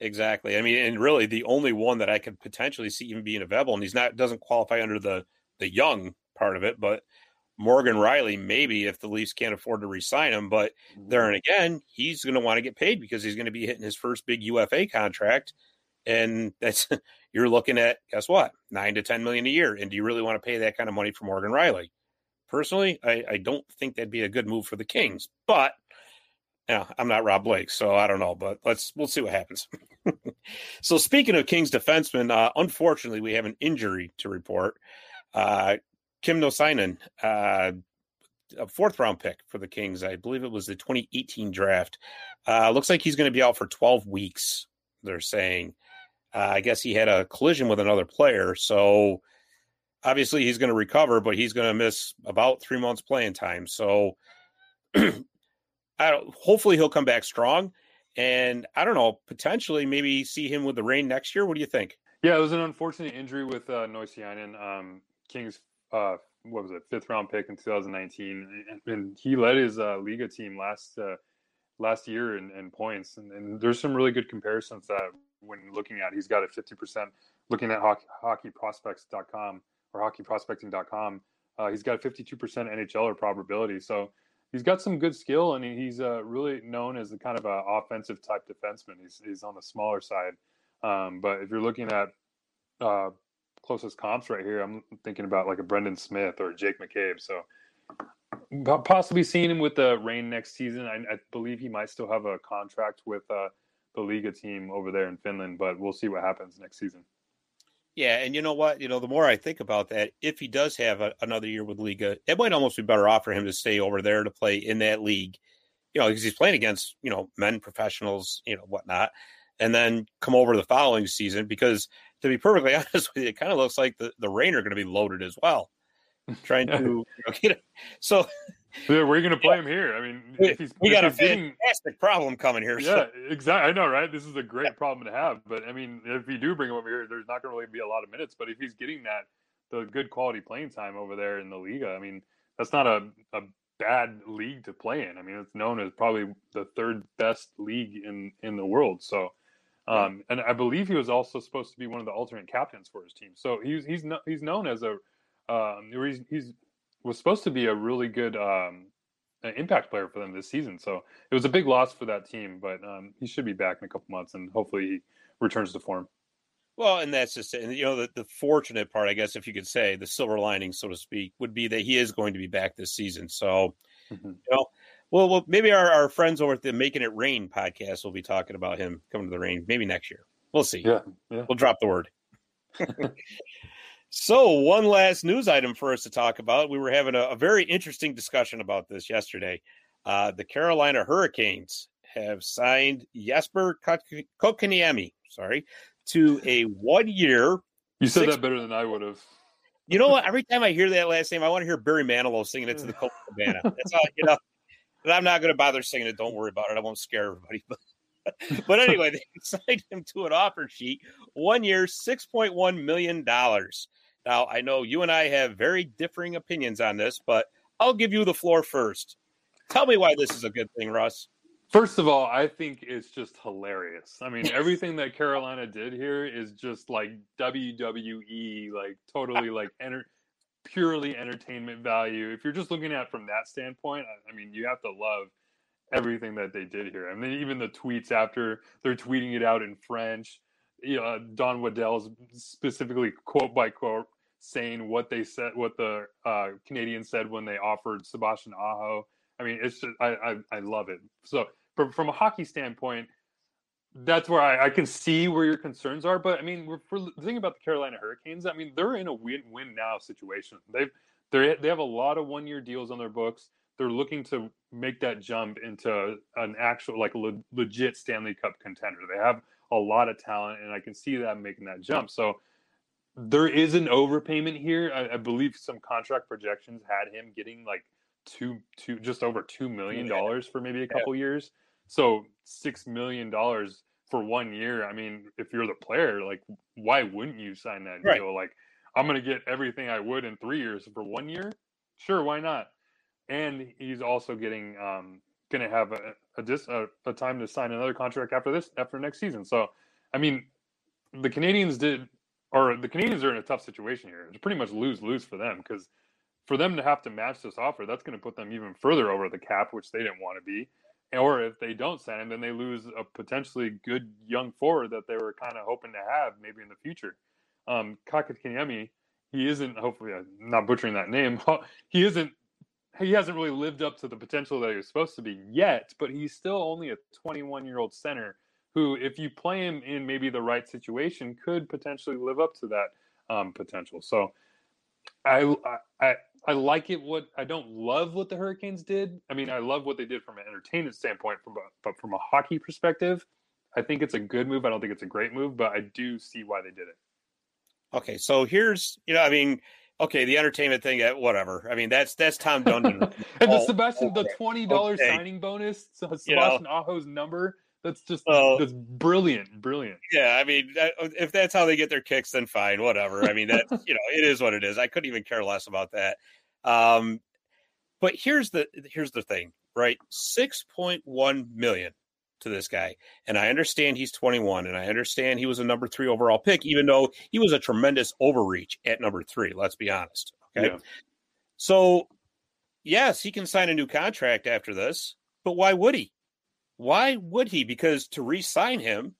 Exactly. I mean, and really the only one that I could potentially see even being available, and he's not doesn't qualify under the the young part of it, but Morgan Rielly, maybe if the Leafs can't afford to re-sign him, but mm-hmm. there and again, he's going to want to get paid because he's going to be hitting his first big UFA contract, and that's (laughs) you're looking at guess what, nine to ten million a year, and do you really want to pay that kind of money for Morgan Rielly? Personally, I, I don't think that'd be a good move for the Kings, but yeah, I'm not Rob Blake, so I don't know, but let's we'll see what happens. (laughs) so speaking of Kings defensemen, uh, unfortunately, we have an injury to report. Uh, Kim Nousiainen, uh, a fourth round pick for the Kings, I believe it was the 2018 draft. Uh, looks like he's going to be out for 12 weeks. They're saying. Uh, I guess he had a collision with another player, so obviously he's going to recover, but he's going to miss about three months playing time. So (clears throat) I don't, hopefully he'll come back strong. And I don't know, potentially maybe see him with the Reign next year. What do you think? Yeah, it was an unfortunate injury with uh, Nousiainen, um, Kings. Uh, what was it? Fifth round pick in 2019, and, and he led his uh, Liiga team last uh, last year in, in points. And, and, there's some really good comparisons that when looking at, he's got a 50%. Looking at hockey, hockeyprospects.com, or hockeyprospecting.com. Uh, he's got a 52% NHLer probability. So he's got some good skill, and he's uh, really known as a kind of an offensive type defenseman. He's, he's on the smaller side. Um, but if you're looking at uh, closest comps right here, I'm thinking about like a Brendan Smith or Jake McCabe. So possibly seeing him with the Reign next season. I, I believe he might still have a contract with uh, the Liiga team over there in Finland, but we'll see what happens next season. Yeah, and you know what? You know, the more I think about that, if he does have a, another year with Liiga, it might almost be better off for him to stay over there to play in that league. You know, because he's playing against you know men professionals, you know whatnot, and then come over the following season. Because to be perfectly (laughs) honest with you, it kind of looks like the the Reign are going to be loaded as well, trying (laughs) to you know. So (laughs) yeah, we're going to play him here. I mean, if he's, we got a fantastic problem coming here. Yeah, so. exactly. I know, right? This is a great problem to have. But I mean, if you do bring him over here, there's not going to really be a lot of minutes. But if he's getting that the good quality playing time over there in the Liiga, I mean, that's not a, a bad league to play in. I mean, it's known as probably the third best league in in the world. So. Um, and I believe he was also supposed to be one of the alternate captains for his team. So he's he's no, he's known as a um, he's, he's was supposed to be a really good um, impact player for them this season. So it was a big loss for that team, but um, he should be back in a couple months, and hopefully he returns to form. Well, and that's just and you know the, the fortunate part, I guess, if you could say the silver lining, so to speak, would be that he is going to be back this season. So, mm-hmm. you know, well, well, maybe our, our friends over at the Making It Rain podcast will be talking about him coming to the Reign maybe next year. We'll see. Yeah, yeah. We'll drop the word. (laughs) so, one last news item for us to talk about. We were having a, a very interesting discussion about this yesterday. Uh, the Carolina Hurricanes have signed Jesper Kotkaniemi, sorry, to a one-year. You said six- that better than I would have. You know what? (laughs) Every time I hear that last name, I want to hear Barry Manilow singing it to the Colt Cabana. That's all. You know, but I'm not going to bother singing it. Don't worry about it. I won't scare everybody. (laughs) But, but anyway, they (laughs) signed him to an offer sheet, one year, six point one million dollars. Now I know you and I have very differing opinions on this, but I'll give you the floor first. Tell me why this is a good thing, Russ. First of all, I think it's just hilarious. I mean, everything that Carolina did here is just like WWE, like totally (laughs) like enter, purely entertainment value. If you're just looking at from that standpoint, I, I mean, you have to love everything that they did here. I mean, even the tweets after they're tweeting it out in French. You know, Don Waddell's specifically quote by quote saying what they said, what the uh, Canadiens said when they offered Sebastian Aho. I mean, it's just I, I, I love it. So from, from a hockey standpoint, that's where I, I, can see where your concerns are. But I mean, we're, thinking about the Carolina Hurricanes. I mean, they're in a win-win now situation. They've they they have a lot of one-year deals on their books. They're looking to make that jump into an actual like le- legit Stanley Cup contender. They have a lot of talent, and I can see them making that jump. So there is an overpayment here. I, I believe some contract projections had him getting like two two just over two million dollars for maybe a couple yeah. years. So six million dollars for one year. I mean, if you're the player, like why wouldn't you sign that deal? Like I'm gonna get everything I would in three years for one year. Sure, why not? And he's also getting um, gonna have a a, a a time to sign another contract after this after next season. So, I mean, the Canadiens did or the Canadiens are in a tough situation here. It's pretty much lose lose for them because for them to have to match this offer, that's going to put them even further over the cap, which they didn't want to be. Or if they don't sign him, then they lose a potentially good young forward that they were kind of hoping to have maybe in the future. Um, Kotkaniemi, he isn't. Hopefully, I'm not butchering that name. (laughs) He isn't. He hasn't really lived up to the potential that he was supposed to be yet. But he's still only a 21 year old center who, if you play him in maybe the right situation, could potentially live up to that um, potential. So, I, I I like it. What I don't love what the Hurricanes did. I mean, I love what they did from an entertainment standpoint, from a, but from a hockey perspective, I think it's a good move. I don't think it's a great move, but I do see why they did it. Okay, so here's you know, I mean, okay, the entertainment thing, uh, whatever. I mean, that's that's Tom Dundon. (laughs) and the Sebastian, the twenty dollars okay. signing bonus, so Sebastian you know, Aho's number that's just well, that's brilliant, brilliant. Yeah, I mean, if that's how they get their kicks, then fine, whatever. I mean, that you know, it is what it is. I couldn't even care less about that. Um, but here's the here's the thing, right? Six point one million to this guy, and I understand he's 21, and I understand he was a number three overall pick, even though he was a tremendous overreach at number three. Let's be honest. Okay, yeah. so yes, he can sign a new contract after this, but why would he? Why would he? Because to re-sign him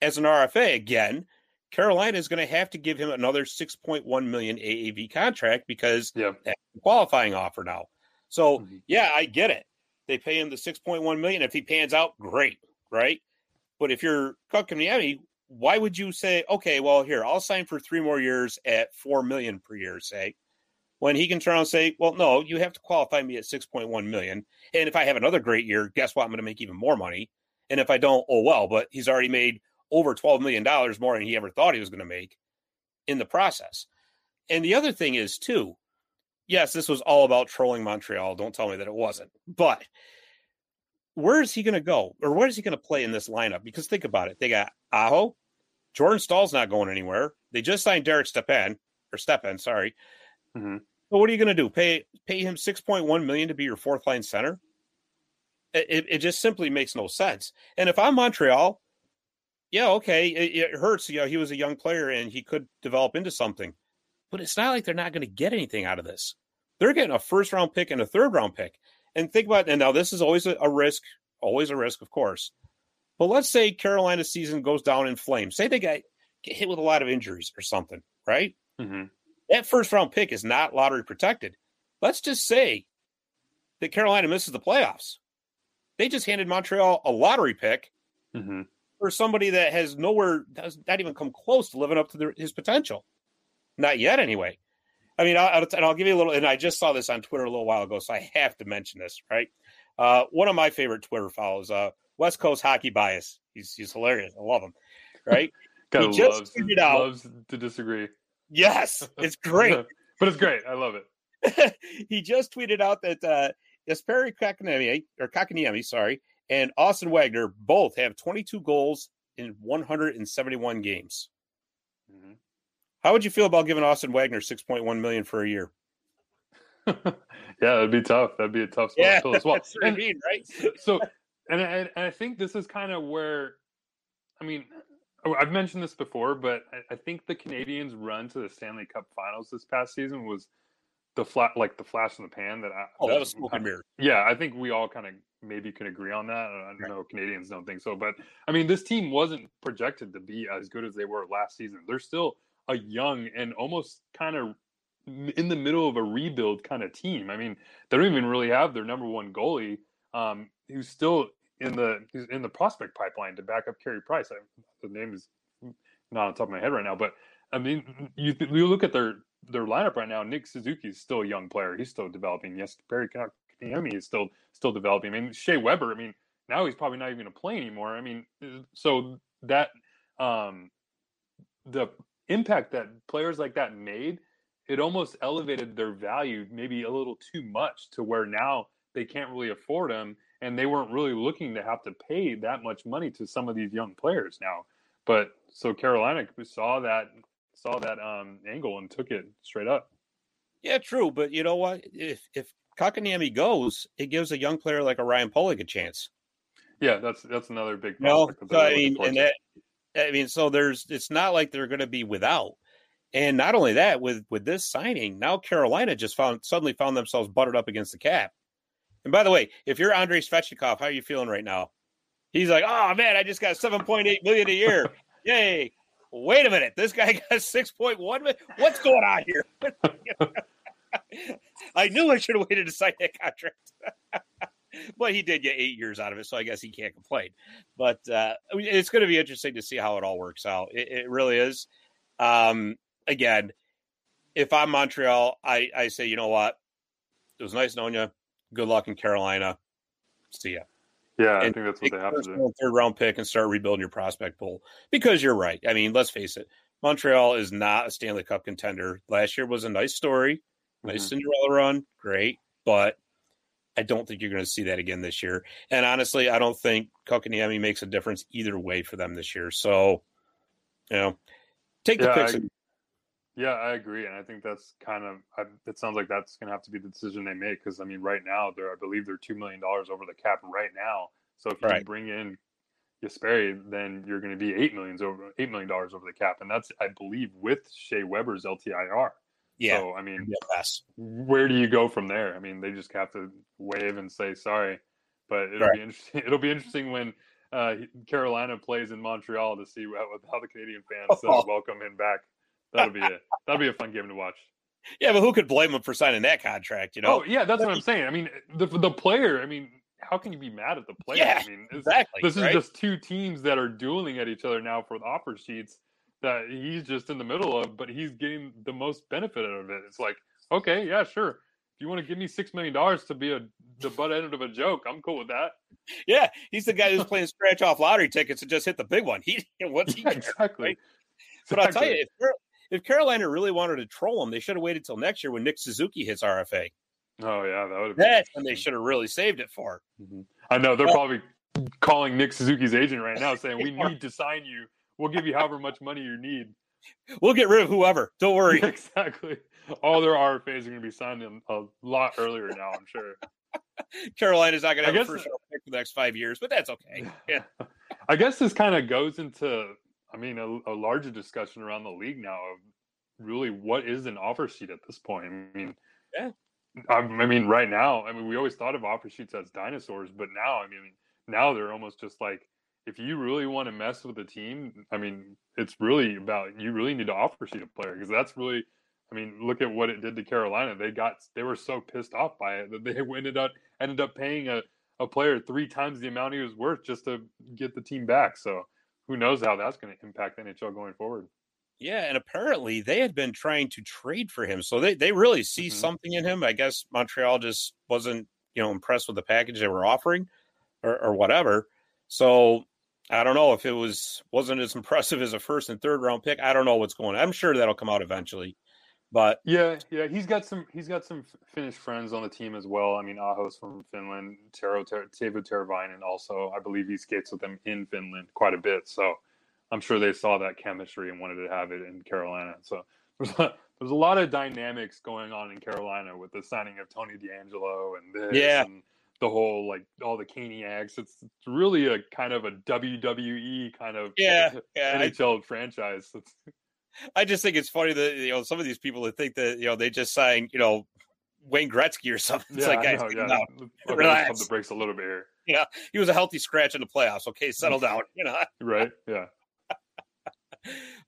as an RFA again, Carolina is going to have to give him another 6.1 million AAV contract because that's a qualifying offer now. So mm-hmm. yeah, I get it. They pay him the 6.1 million. If he pans out, great, right? But if you're Kotkaniemi, why would you say, okay, well, here, I'll sign for three more years at four million per year, say, when he can turn around and say, well, no, you have to qualify me at 6.1 million. And if I have another great year, guess what? I'm going to make even more money. And if I don't, oh well, but he's already made over $12 million more than he ever thought he was going to make in the process. And the other thing is, too, yes, this was all about trolling Montreal. Don't tell me that it wasn't. But where is he going to go or where is he going to play in this lineup? Because think about it. They got Aho, Jordan Staal's not going anywhere. They just signed Derek Stepan or Stepan, sorry. Mm-hmm. But what are you going to do? Pay pay him six point one million to be your fourth line center? It, it just simply makes no sense. And if I'm Montreal, yeah, okay, it, it hurts. You know, he was a young player and he could develop into something, but it's not like they're not going to get anything out of this. They're getting a first round pick and a third round pick. And think about and now this is always a, a risk, always a risk, of course. But let's say Carolina's season goes down in flames. Say they get, get hit with a lot of injuries or something, right? Mm-hmm that first round pick is not lottery protected. Let's just say that Carolina misses the playoffs. They just handed Montreal a lottery pick. Mm-hmm. for somebody that has nowhere, does not even come close to living up to their, his potential. Not yet, anyway. I mean, I'll, and I'll give you a little, and I just saw this on Twitter a little while ago, so I (laughs) have to mention this, right? Uh, one of my favorite Twitter follows, uh, West Coast Hockey Bias. He's, he's hilarious. I love him, right? (laughs) he just loves, tweeted out, loves to disagree. Yes, it's great. (laughs) but it's great. I love it. he just tweeted out that uh, Jesperi Kotkaniemi, or Kotkaniemi, sorry, and Austin Wagner both have 22 goals in 171 games. How would you feel about giving Austin Wagner 6.1 million for a year? (laughs) yeah, that'd be tough. That'd be a tough spot yeah, to fill as well. That's what and, I mean, right? so, and I, and I think this is kind of where, I mean, oh, I've mentioned this before, but I, I think the Canadiens' run to the Stanley Cup Finals this past season was the flat, like the flash in the pan. That I, oh, that, that was smoke and mirror. Yeah, I think we all kind of maybe can agree on that. I right. know Canadians don't think so, but I mean, this team wasn't projected to be as good as they were last season. They're still a young and almost kind of in the middle of a rebuild kind of team. I mean, they don't even really have their number one goalie, um, who's still in the he's in the prospect pipeline to back up Carey Price. I, the name is not on top of my head right now, but I mean, you you look at their their lineup right now. Nick Suzuki is still a young player; he's still developing. Yes, Barry Kotkaniemi is still still developing. I mean, Shea Weber. I mean, now he's probably not even going to play anymore. I mean, so that um, the impact that players like that made, it almost elevated their value maybe a little too much to where now they can't really afford them and they weren't really looking to have to pay that much money to some of these young players now. But so Carolina saw that saw that um, angle and took it straight up. Yeah, true. But you know what? If if Kotkaniemi goes, it gives a young player like a Ryan Pulock a chance. Yeah, that's that's another big. No, so, I mean, and that, I mean, so there's it's not like they're going to be without. And not only that, with with this signing, now Carolina just found suddenly found themselves buttered up against the cap. And by the way, if you're Andrei Svechnikov, how are you feeling right now? He's like, oh man, I just got 7.8 million a year. Yay. Wait a minute. This guy (laughs) got 6.1 million. What's going on here? (laughs) I knew I should have waited to sign that contract. (laughs) (laughs) but he did get eight years out of it, so I guess he can't complain. But uh, it's going to be interesting to see how it all works out. It, it really is. Um, again, if I'm Montreal, I, I say, you know what? It was nice knowing you. Good luck in Carolina. See ya. Yeah, I think that's what they have to do. Third round pick and start rebuilding your prospect pool because you're right. I mean, let's face it, Montreal is not a Stanley Cup contender. Last year was a nice story, nice mm-hmm. Cinderella run, great, but I don't think you're going to see that again this year. And honestly, I don't think Kotkaniemi makes a difference either way for them this year. So, you know, take the yeah, picks. I, yeah, I agree, and I think that's kind of. I, it sounds like that's going to have to be the decision they make because I mean, right now they're, I believe they're two million dollars over the cap right now. So if you right. bring in Jesperi, then you're going to be eight millions over eight million dollars over the cap, and that's I believe with Shea Weber's LTIR. Yeah. So I mean, where do you go from there? I mean, they just have to wave and say sorry. But it'll right. be interesting. (laughs) It'll be interesting when uh, Carolina plays in Montreal to see how, how the Canadian fans uh, (laughs) welcome him back. That'll be a that'll be a fun game to watch. Yeah, but who could blame him for signing that contract? You know? Oh yeah, that's what I'm saying. I mean, the the player. I mean, how can you be mad at the player? Yeah, I mean, exactly. This is right? just two teams that are dueling at each other now for the offer sheets that he's just in the middle of, but he's getting the most benefit out of it. It's like, okay, yeah, sure. You want to give me six million dollars to be a the butt end of a joke, I'm cool with that. Yeah, he's the guy who's playing scratch off lottery tickets and just hit the big one. He (laughs) what's he yeah, exactly. Right? But exactly. I'll tell you, if, if Carolina really wanted to troll him, they should have waited till next year when Nick Suzuki hits RFA. Oh yeah, that would have. That's when they should have really saved it for. Mm-hmm. I know they're well, probably calling Nick Suzuki's agent right now, saying we (laughs) need to sign you. We'll give you however much money you need. We'll get rid of whoever. Don't worry. (laughs) exactly. All their RFAs are going to be signed in a lot earlier now. I'm sure. (laughs) Carolina's not going to have a first round pick for the next five years, but that's okay. (laughs) Yeah. I guess this kind of goes into, I mean, a, a, larger discussion around the league now of really what is an offer sheet at this point. I mean, yeah. I, I mean, right now, I mean, we always thought of offer sheets as dinosaurs, but now, I mean, now they're almost just like if you really want to mess with the team, I mean, it's really about you really need to offer sheet a player because that's really, I mean, look at what it did to Carolina. They got they were so pissed off by it that they (laughs) ended up ended up paying a, a player three times the amount he was worth just to get the team back. So who knows how that's going to impact NHL going forward. Yeah, and apparently they had been trying to trade for him, so they they really see mm-hmm. something in him. I guess Montreal just wasn't you know impressed with the package they were offering, or, or whatever. So I don't know if it was wasn't as (laughs) impressive as a first and third round pick. I don't know what's going on. I'm sure that'll come out eventually. But yeah, yeah, he's got some he's got some Finnish friends on the team as well. I mean, Aho's from Finland, Tero Teuvo Teravainen also. I believe he skates with them in Finland quite a bit. So I'm sure they saw that chemistry and wanted to have it in Carolina. So (laughs) there's a, there's a lot of dynamics going on in Carolina with the signing of Tony DeAngelo and this yeah. and the whole like all the Caniacs. It's, it's really a kind of a WWE kind of yeah, yeah NHL I, franchise. It's, I just think it's funny that you know some of these people that think that you know they just signed you know Wayne Gretzky or (laughs) something. It's yeah, like guys, know, yeah. no, (laughs) relax. Pump the brakes a little bit here. Yeah, he was a healthy scratch in the playoffs. Okay, settle (laughs) down. You know, right? Yeah.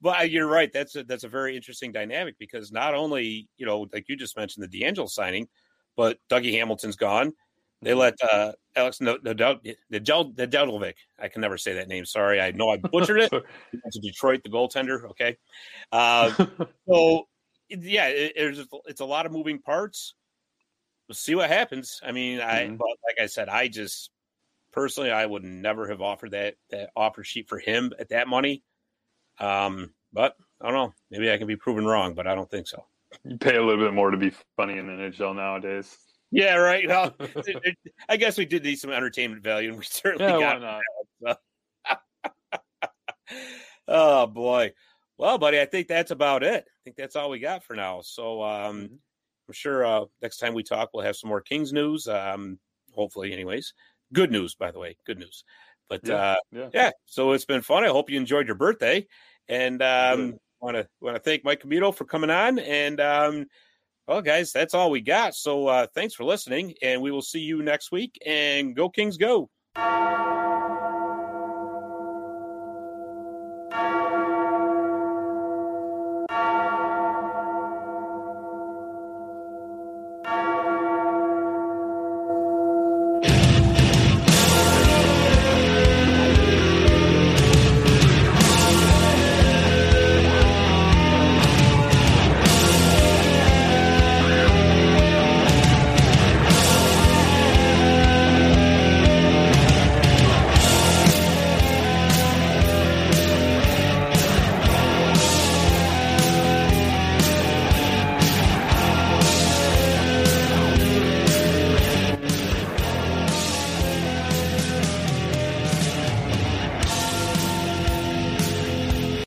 but uh, you're right. That's a, that's a very interesting dynamic because not only you know like you just mentioned the DeAngelo signing, but Dougie Hamilton's gone. They let uh, Alex Nedeljkovic. I can never say that name. Sorry, I know I butchered it. (laughs) to Detroit, the goaltender. Okay, uh, (laughs) so yeah, it, it's it's a lot of moving parts. We'll see what happens. I mean, I mm-hmm. but like I said, I just personally, I would never have offered that that offer sheet for him at that money. Um, but I don't know. Maybe I can be proven wrong, but I don't think so. You pay a little bit more to be funny in the NHL nowadays. Yeah, right. (laughs) Well, I guess we did need some entertainment value, and we certainly yeah, got that. So. (laughs) oh boy. Well, buddy, I think that's about it. I think that's all we got for now. So um, mm-hmm. I'm sure uh, next time we talk, we'll have some more Kings news. Um, hopefully, anyways. Good news, by the way. Good news. But yeah, uh, yeah. yeah, so it's been fun. I hope you enjoyed your birthday, and um, want to want to thank Mike Commito for coming on. And um, well, guys, that's all we got. So uh, thanks for listening, and we will see you next week. And go Kings, go!